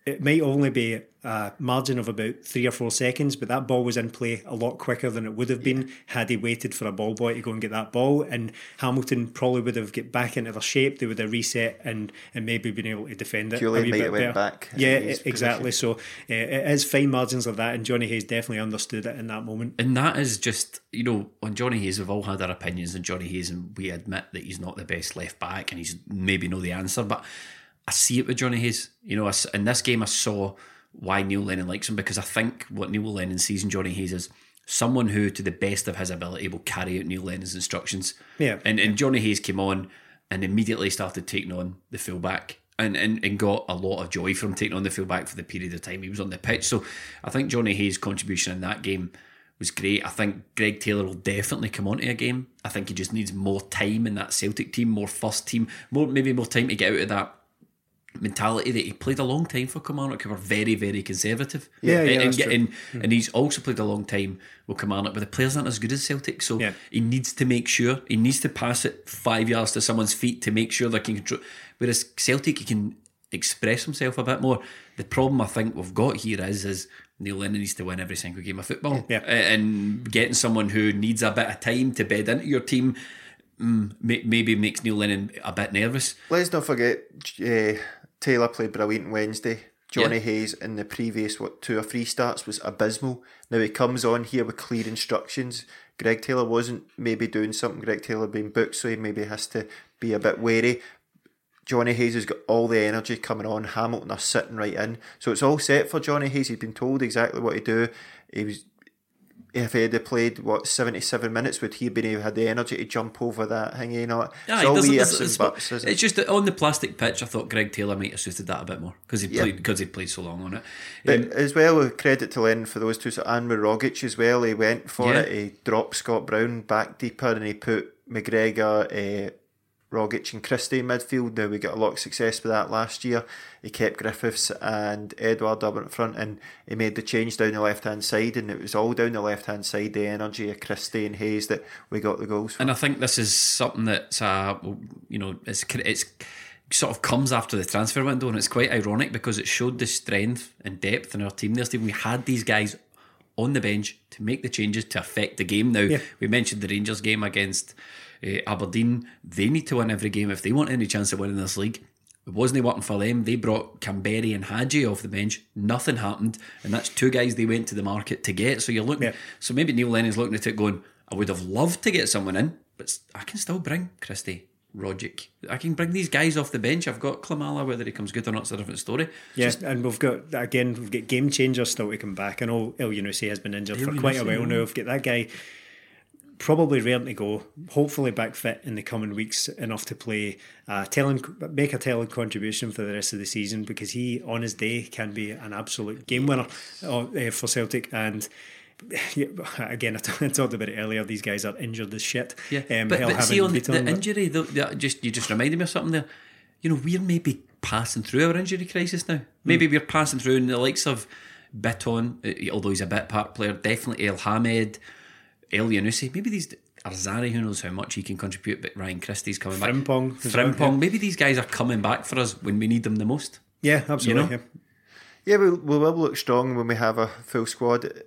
It might only be a margin of about three or four seconds, but that ball was in play a lot quicker than it would have been had he waited for a ball boy to go and get that ball. And Hamilton probably would have get back into their shape. They would have reset and, and maybe been able to defend it. Jullien a wee might bit have went better. back Yeah, his exactly. So uh, it is fine margins of that, and Johnny Hayes definitely understood it in that moment. And that is just, you know, on Johnny Hayes, we've all had our opinions on Johnny Hayes, and we admit that he's not the best left back and he's maybe know the answer. But I see it with Johnny Hayes. You know, I in this game, I saw why Neil Lennon likes him because I think what Neil Lennon sees in Johnny Hayes is someone who, to the best of his ability, will carry out Neil Lennon's instructions. Yeah. And, and Johnny Hayes came on and immediately started taking on the fullback. And, and, and got a lot of joy from taking on the fullback for the period of time he was on the pitch. So I think Johnny Hayes' contribution in that game was great. I think Greg Taylor will definitely come onto a game. I think he just needs more time in that Celtic team, more first team, more maybe more time to get out of that mentality that he played a long time for Kilmarnock, who were very, very conservative. Yeah, yeah, and, that's true. and, and he's also played a long time with Kilmarnock, but the players aren't as good as Celtic, so Yeah. he needs to make sure he needs to pass it five yards to someone's feet to make sure they can control. Whereas Celtic, he can express himself a bit more. The problem I think we've got here is is Neil Lennon needs to win every single game of football, Yeah. And getting someone who needs a bit of time to bed into your team. mm, Maybe makes Neil Lennon a bit nervous. Let's not forget uh, Taylor played brilliant Wednesday. Johnny Yeah. Hayes in the previous what two or three starts was abysmal. Now he comes on here with clear instructions. Greg Taylor wasn't maybe doing something. Greg Taylor being booked, so he maybe has to be a bit wary. Johnny Hayes has got all the energy coming on. Hamilton are sitting right in, so it's all set for Johnny Hayes. He's been told exactly what to do. He was if he had played what seventy seven minutes, would he have been able had the energy to jump over that thing? You know, it's all wee ifs and it's, buts, it's just that on the plastic pitch, I thought Greg Taylor might have suited that a bit more because he Yeah. played because he played so long on it. But Um, as well, credit to Len for those two, so and Rogic as well, he went for Yeah. it. He dropped Scott Brown back deeper and he put McGregor, uh, Rogic, and Christie in midfield. Now we got a lot of success with that last year. He kept Griffiths and Edouard up in front and he made the change down the left hand side, and it was all down the left hand side the energy of Christie and Hayes that we got the goals from. and I think this is something that's uh, you know it's it's sort of comes after the transfer window, and it's quite ironic because it showed the strength and depth in our team there. Steve, we had these guys on the bench to make the changes to affect the game. Now Yeah. we mentioned the Rangers game against uh, Aberdeen. They need to win every game if they want any chance of winning this league. It wasn't working for them. They brought Kamberi and Hagi off the bench. Nothing happened, and that's two guys they went to the market to get. So you're looking. Yeah. So maybe Neil Lennon's looking at it, going, "I would have loved to get someone in, but I can still bring Christie, Rogic. I can bring these guys off the bench. I've got Klimala. Whether he comes good or not it's a different story. Yeah, and we've got again we've got game changers still to come back. I know Elyounoussi has been injured for quite a while now. We've got that guy probably raring to go. Hopefully back fit in the coming weeks enough to play. Uh, telling make a telling contribution for the rest of the season because he on his day can be an absolute game winner uh, uh, for Celtic and. Yeah, (laughs) again, I t- (laughs) I talked about it earlier. These guys are injured as shit. Yeah, um, but, but see on the, the injury, though, just you just reminded me of something there. You know, we're maybe passing through our injury crisis now. Maybe we're passing through, and the likes of Bitton, uh, although he's a bit part player, definitely Elhamed, Elyounoussi. Maybe these Arzani, who knows how much he can contribute, but Ryan Christie's coming Frimpong back. as well, Frimpong, maybe these guys are coming back for us when we need them the most. yeah, absolutely. know? yeah. Yeah, we, we will look strong when we have a full squad.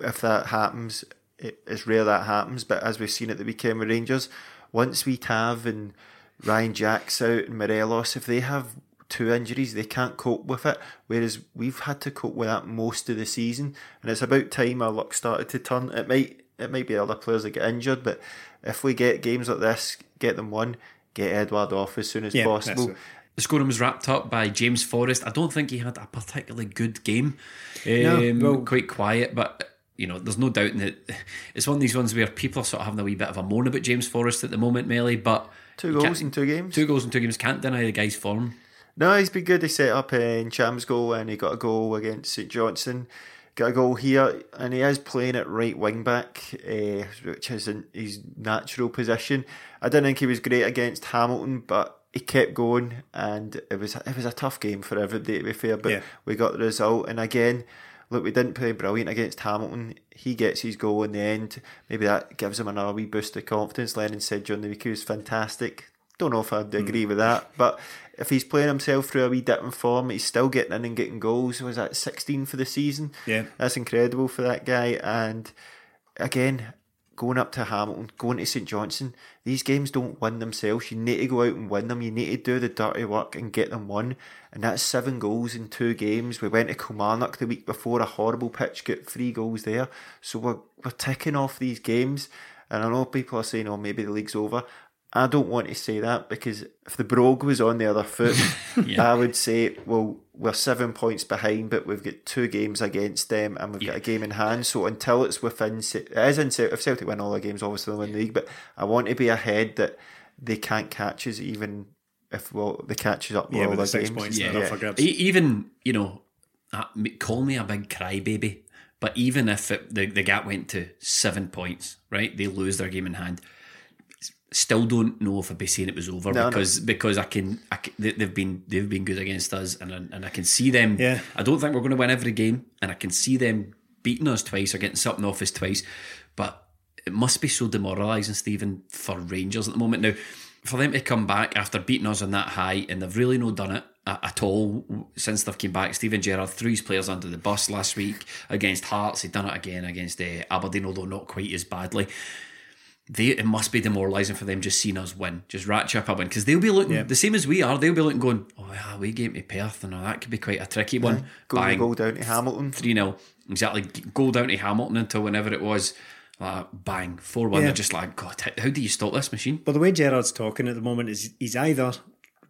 If that happens, it, it's rare that happens, but as we've seen at the weekend with Rangers, once we have and Ryan Jack's out and Morelos, if they have two injuries, they can't cope with it. Whereas we've had to cope with that most of the season, and it's about time our luck started to turn. It might it might be other players that get injured, but if we get games like this, get them won, get Edouard off as soon as Yeah, possible. The scoring was wrapped up by James Forrest. I don't think he had a particularly good game. No, Um, well- quite quiet, but you know, there's no doubt that it's one of these ones where people are sort of having a wee bit of a moan about James Forrest at the moment, Melly, but Two goals in two games. Two goals in two games can't deny the guy's form. No, he's been good. He set up Ntcham's goal and he got a goal against St Johnstone. Got a goal here, and he is playing at right wing back, uh, which is his natural position. I didn't think he was great against Hamilton, but he kept going, and it was it was a tough game for everybody to be fair. But Yeah. we got the result, and again, look, we didn't play brilliant against Hamilton. He gets his goal in the end. Maybe that gives him another wee boost of confidence. Lennon said during the week he was fantastic. Don't know if I'd agree with that, but if he's playing himself through a wee dip in form, he's still getting in and getting goals. Was that 16 for the season? Yeah. That's incredible for that guy. And again, going up to Hamilton, going to St Johnstone, these games don't win themselves. You need to go out and win them. You need to do the dirty work and get them won. And that's seven goals in two games. We went to Kilmarnock the week before, a horrible pitch, got three goals there. So we're, we're ticking off these games. And I know people are saying, oh, maybe the league's over. I don't want to say that because if the Brogue was on the other foot, (laughs) I would say, well, we're seven points behind, but we've got two games against them and we've got a game in hand. So until it's within, it is in Celtic, if Celtic win all their games, obviously they'll win the league, but I want to be ahead that they can't catch us even if well, they catch us up with Yeah, all their the six games. points Yeah. that are up for grabs. E- Even, you know, uh, call me a big crybaby, but even if it, the, the gap went to seven points, right, they lose their game in hand. Still don't know if I'd be saying it was over No, no. because because I can, I can they've been they've been good against us and I- and I can see them. Yeah. I don't think we're going to win every game, and I can see them beating us twice or getting something off us twice. But it must be so demoralising, Stephen, for Rangers at the moment. Now, for them to come back after beating us on that high, and they've really not done it at all since they've came back. Stephen Gerrard threw his players under the bus last week against Hearts. He'd done it again against uh, Aberdeen, although not quite as badly. They, it must be demoralising for them just seeing us win, just ratchet up a win, because they'll be looking the same as we are. They'll be looking, going, "Oh yeah, we game to Perth, and oh, that could be quite a tricky one." Go, Bang. go down to Hamilton. 3 0. Exactly. Go down to Hamilton until whenever it was. Uh, bang. 4 1. Yeah. They're just like, God, how how do you stop this machine? But the way Gerrard's talking at the moment is he's either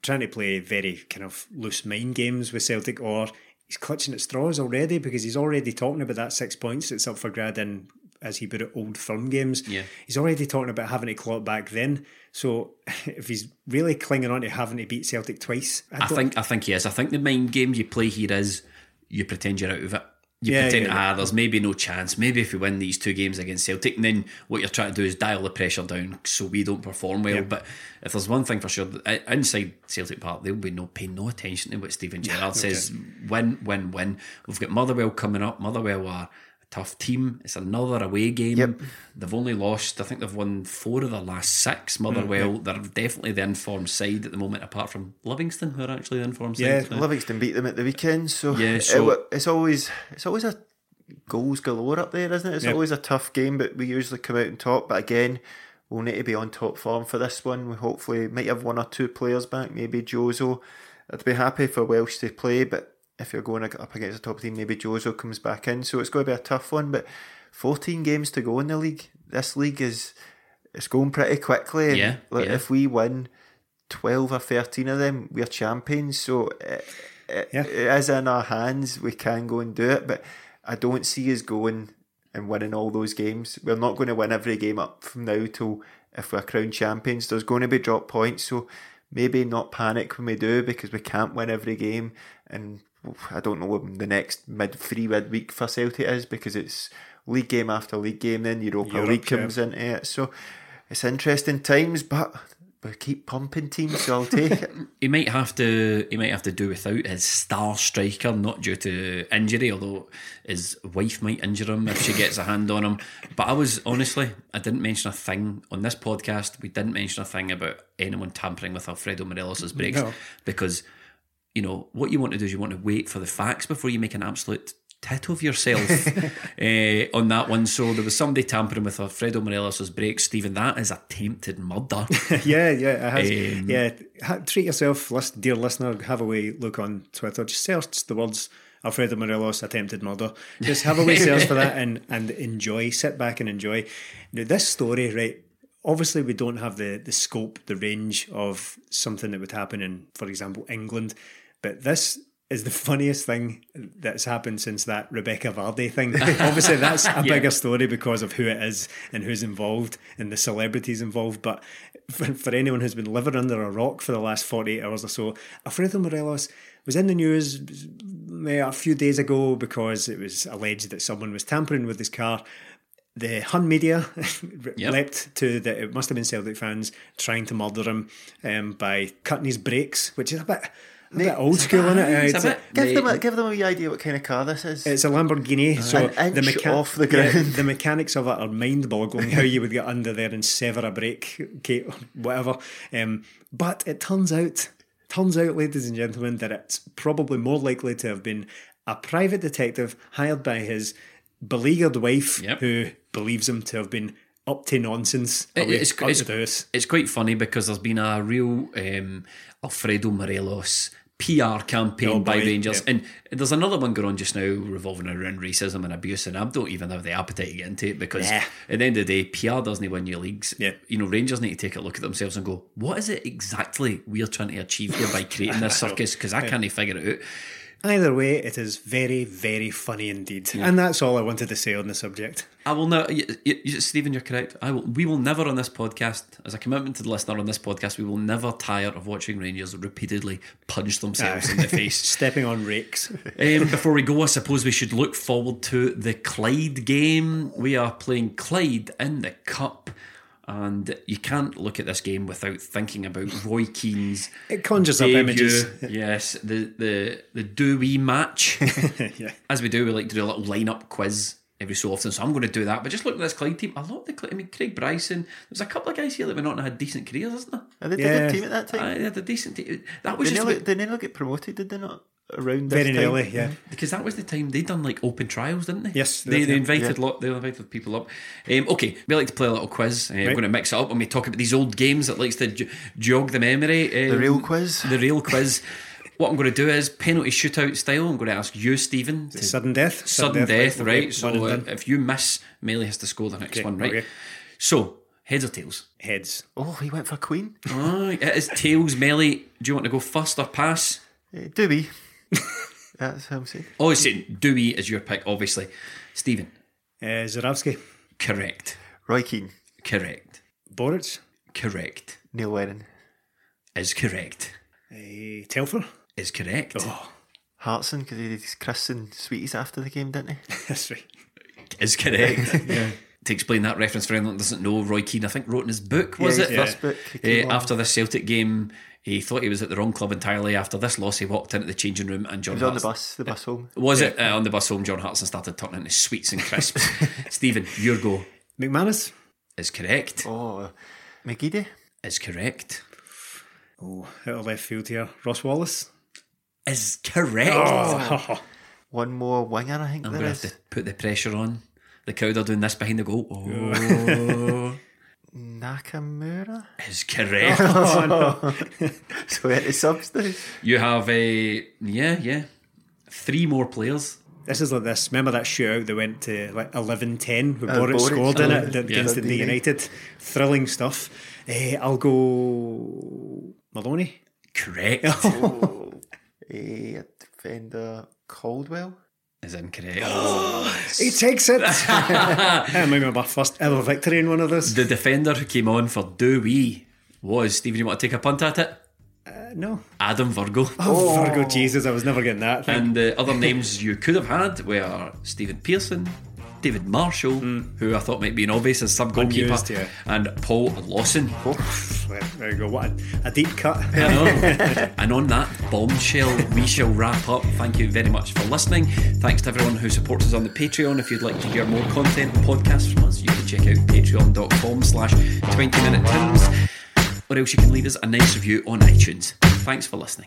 trying to play very kind of loose mind games with Celtic or he's clutching at straws already because he's already talking about that six points that's up for grad in, as he put it, old firm games. Yeah. He's already talking about having to claw back then. So (laughs) if he's really clinging on to having to beat Celtic twice, I, I think I think he is. I think the mind game you play here is you pretend you're out of it. You Yeah, pretend, yeah, yeah. ah, there's maybe no chance. Maybe if we win these two games against Celtic, and then what you're trying to do is dial the pressure down so we don't perform well. But if there's one thing for sure, inside Celtic Park, they'll be no paying no attention to what Stephen Gerrard says. Win, win, win. We've got Motherwell coming up. Motherwell are tough team. It's another away game. Yep. They've only lost, I think they've won four of the last six. Motherwell, mm, they're definitely the informed side at the moment, apart from Livingston, who are actually the informed Yeah, side. now. Livingston beat them at the weekend, so, Yeah, so- wa- it's always it's always a goals galore up there, isn't it? It's Yep. always a tough game, but we usually come out on top. But again, we'll need to be on top form for this one. We hopefully might have one or two players back, maybe Jozo. I'd be happy for Welsh to play, but if you're going up against a top team, maybe Jozo comes back in. So it's going to be a tough one. But 14 games to go in the league. This league is it's going pretty quickly. and, Yeah, like, yeah. If we win 12 or 13 of them, we're champions. So it, it, Yeah. it is in our hands. We can go and do it. But I don't see us going and winning all those games. We're not going to win every game up from now till if we're crowned champions. There's going to be drop points. So maybe not panic when we do because we can't win every game. And I don't know when the next mid three mid week for Celtic is because it's league game after league game. Then Europa Europe, League yeah. comes into it. So it's interesting times, but we keep pumping teams, so I'll take it. (laughs) He might have to. He might have to do without his star striker, not due to injury, although his wife might injure him if she gets a hand on him. But I was honestly, I didn't mention a thing on this podcast. We didn't mention a thing about anyone tampering with Alfredo Morelos' brakes No. because you know what you want to do is you want to wait for the facts before you make an absolute tit of yourself (laughs) eh, on that one. So there was somebody tampering with Alfredo Morelos' brakes. Stephen, that is attempted murder. (laughs) yeah, yeah, it has. Um, yeah, ha- treat yourself, dear listener. Have a wee look on Twitter. Just search the words Alfredo Morelos attempted murder. Just have a wee search for that and and enjoy. Sit back and enjoy. Now, this story, right? Obviously, we don't have the the scope, the range of something that would happen in, for example, England. But this is the (laughs) funniest thing that's happened since that Rebecca Vardy thing. (laughs) Obviously, that's a Yeah. bigger story because of who it is and who's involved and the celebrities involved. But for, for anyone who's been living under a rock for the last 48 hours or so, Alfredo Morelos was in the news eh, a few days ago because it was alleged that someone was tampering with his car. The Hun media (laughs) Yep. leapt to that it must have been Celtic fans trying to murder him um, by cutting his brakes, which is a bit, a bit old school, isn't it? It's a bit- Give them, a, give them a wee idea what kind of car this is. It's a Lamborghini, so An the, inch off the yeah, ground. the mechanics of it are mind-boggling. how you would get under there and sever a brake, okay, whatever. Um, but it turns out, turns out, ladies and gentlemen, that it's probably more likely to have been a private detective hired by his beleaguered wife, Yep. who believes him to have been up to nonsense. It- it's, up it's, to it's quite funny because there's been a real um, Alfredo Morelos PR campaign Oh, by Rangers, yeah. and there's another one going on just now revolving around racism and abuse, and I don't even have the appetite to get into it because Nah. at the end of the day, PR doesn't even win you leagues. Yeah. You know, Rangers need to take a look at themselves and go, what is it exactly we're trying to achieve here by (laughs) creating this circus? Because I can't figure it out. Either way, it is very, very funny indeed. And that's all I wanted to say on the subject. I will not, y- y- y- Stephen, you're correct. I will. We will never on this podcast, as a commitment to the listener on this podcast, we will never tire of watching Rangers repeatedly punch themselves in the (laughs) face. Stepping on rakes. Um, (laughs) before we go, I suppose we should look forward to the Clyde game. We are playing Clyde in the Cup. And you can't look at this game without thinking about Roy Keane's It conjures up images. Yes, the the the Dewey match. (laughs) yeah. As we do, we like to do a little lineup quiz every so often. So I'm going to do that. But just look at this Clyde team. I love the Clyde, I mean, Craig Bryson. There's a couple of guys here that went on and had decent careers, isn't there? Are they Yeah. a good team at that time? Uh, they had a decent team. That was They just nearly, about- they nearly get promoted, did they not? Around this Very time? nearly, yeah. because that was the time they done like open trials, didn't they? Yes, they, they they did, invited lot. They invited people up. Um, okay, we like to play a little quiz. Uh, We're going to mix it up when we talk about these old games that likes to j- jog the memory. Um, The real quiz. The real quiz. (laughs) what I'm going to do is penalty shootout style. I'm going to ask you, Stephen, to Sudden death. sudden, death, okay, right? So one and uh, if you miss, Melee has to score the next Okay, one, right? okay. So heads or tails? Heads. Oh, he went for Queen. Oh, it is tails. Melee, do you want to go first or pass? Uh, Dewey. (laughs) That's how I'm saying. Oh, it's Dewey is your pick, obviously. Stephen, Uh, Zurawski. correct, Roy Keane. correct, Boris. correct. Neil Lennon. Is correct. Uh, Telfer. Is correct. Oh, Hartson, because he did his Chris and sweeties after the game, didn't he? (laughs) that's right. Is correct. (laughs) yeah. To explain that reference for anyone that doesn't know, Roy Keane, I think, wrote in his book, was yeah, it? his first book. Uh, after the Celtic game, he thought he was at the wrong club entirely. After this loss, he walked into the changing room and John He was on the bus, the bus home. Was it uh, on the bus home? John Hartson started turning into sweets and crisps. (laughs) Stephen, your go McManus. is correct. Oh, McGeady. Is correct. Oh, out of left field here. Ross Wallace. Is correct. Oh, (laughs) One more winger, I think I'm going to have to put the pressure on. The crowd are doing this behind the goal. (laughs) Oh, Nakamura. is correct. (laughs) (laughs) So we had the subs. You have a yeah, yeah, three more players. This is like this. Remember that shootout that went to like 11 10 with Uh, Boric Boric, scored in uh, it that- yeah. against the United? Thrilling stuff. Eh, I'll go Maloney. Correct. (laughs) Oh, a defender Caldwell. Is incorrect. (gasps) He takes it. (laughs) that might be my first ever victory in one of those. The defender who came on for Dewey was Stephen. You want to take a punt at it? Uh, no. Adam Virgo. Oh, Virgo, Jesus, I was never getting that. Thing. And the other (laughs) names you could have had were Stephen Pearson, David Marshall, hmm. who I thought might be an obvious as sub goalkeeper, Unused, yeah. and Paul Lawson. Oh, there, there you go. What a, a deep cut. I know. (laughs) and on that bombshell, we shall wrap up. Thank you very much for listening. Thanks to everyone who supports us on the Patreon. If you'd like to hear more content and podcasts from us, you can check out patreon.com slash 20 minute tims. Or else you can leave us a nice review on iTunes. Thanks for listening.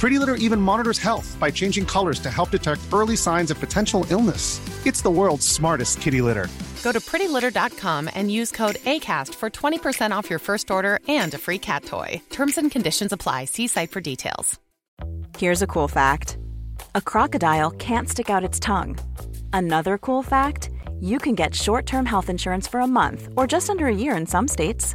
Pretty Litter even monitors health by changing colors to help detect early signs of potential illness. It's the world's smartest kitty litter. Go to prettylitter.com and use code ACAST for 20% off your first order and a free cat toy. Terms and conditions apply. See site for details. Here's a cool fact a crocodile can't stick out its tongue. Another cool fact you can get short term health insurance for a month or just under a year in some states.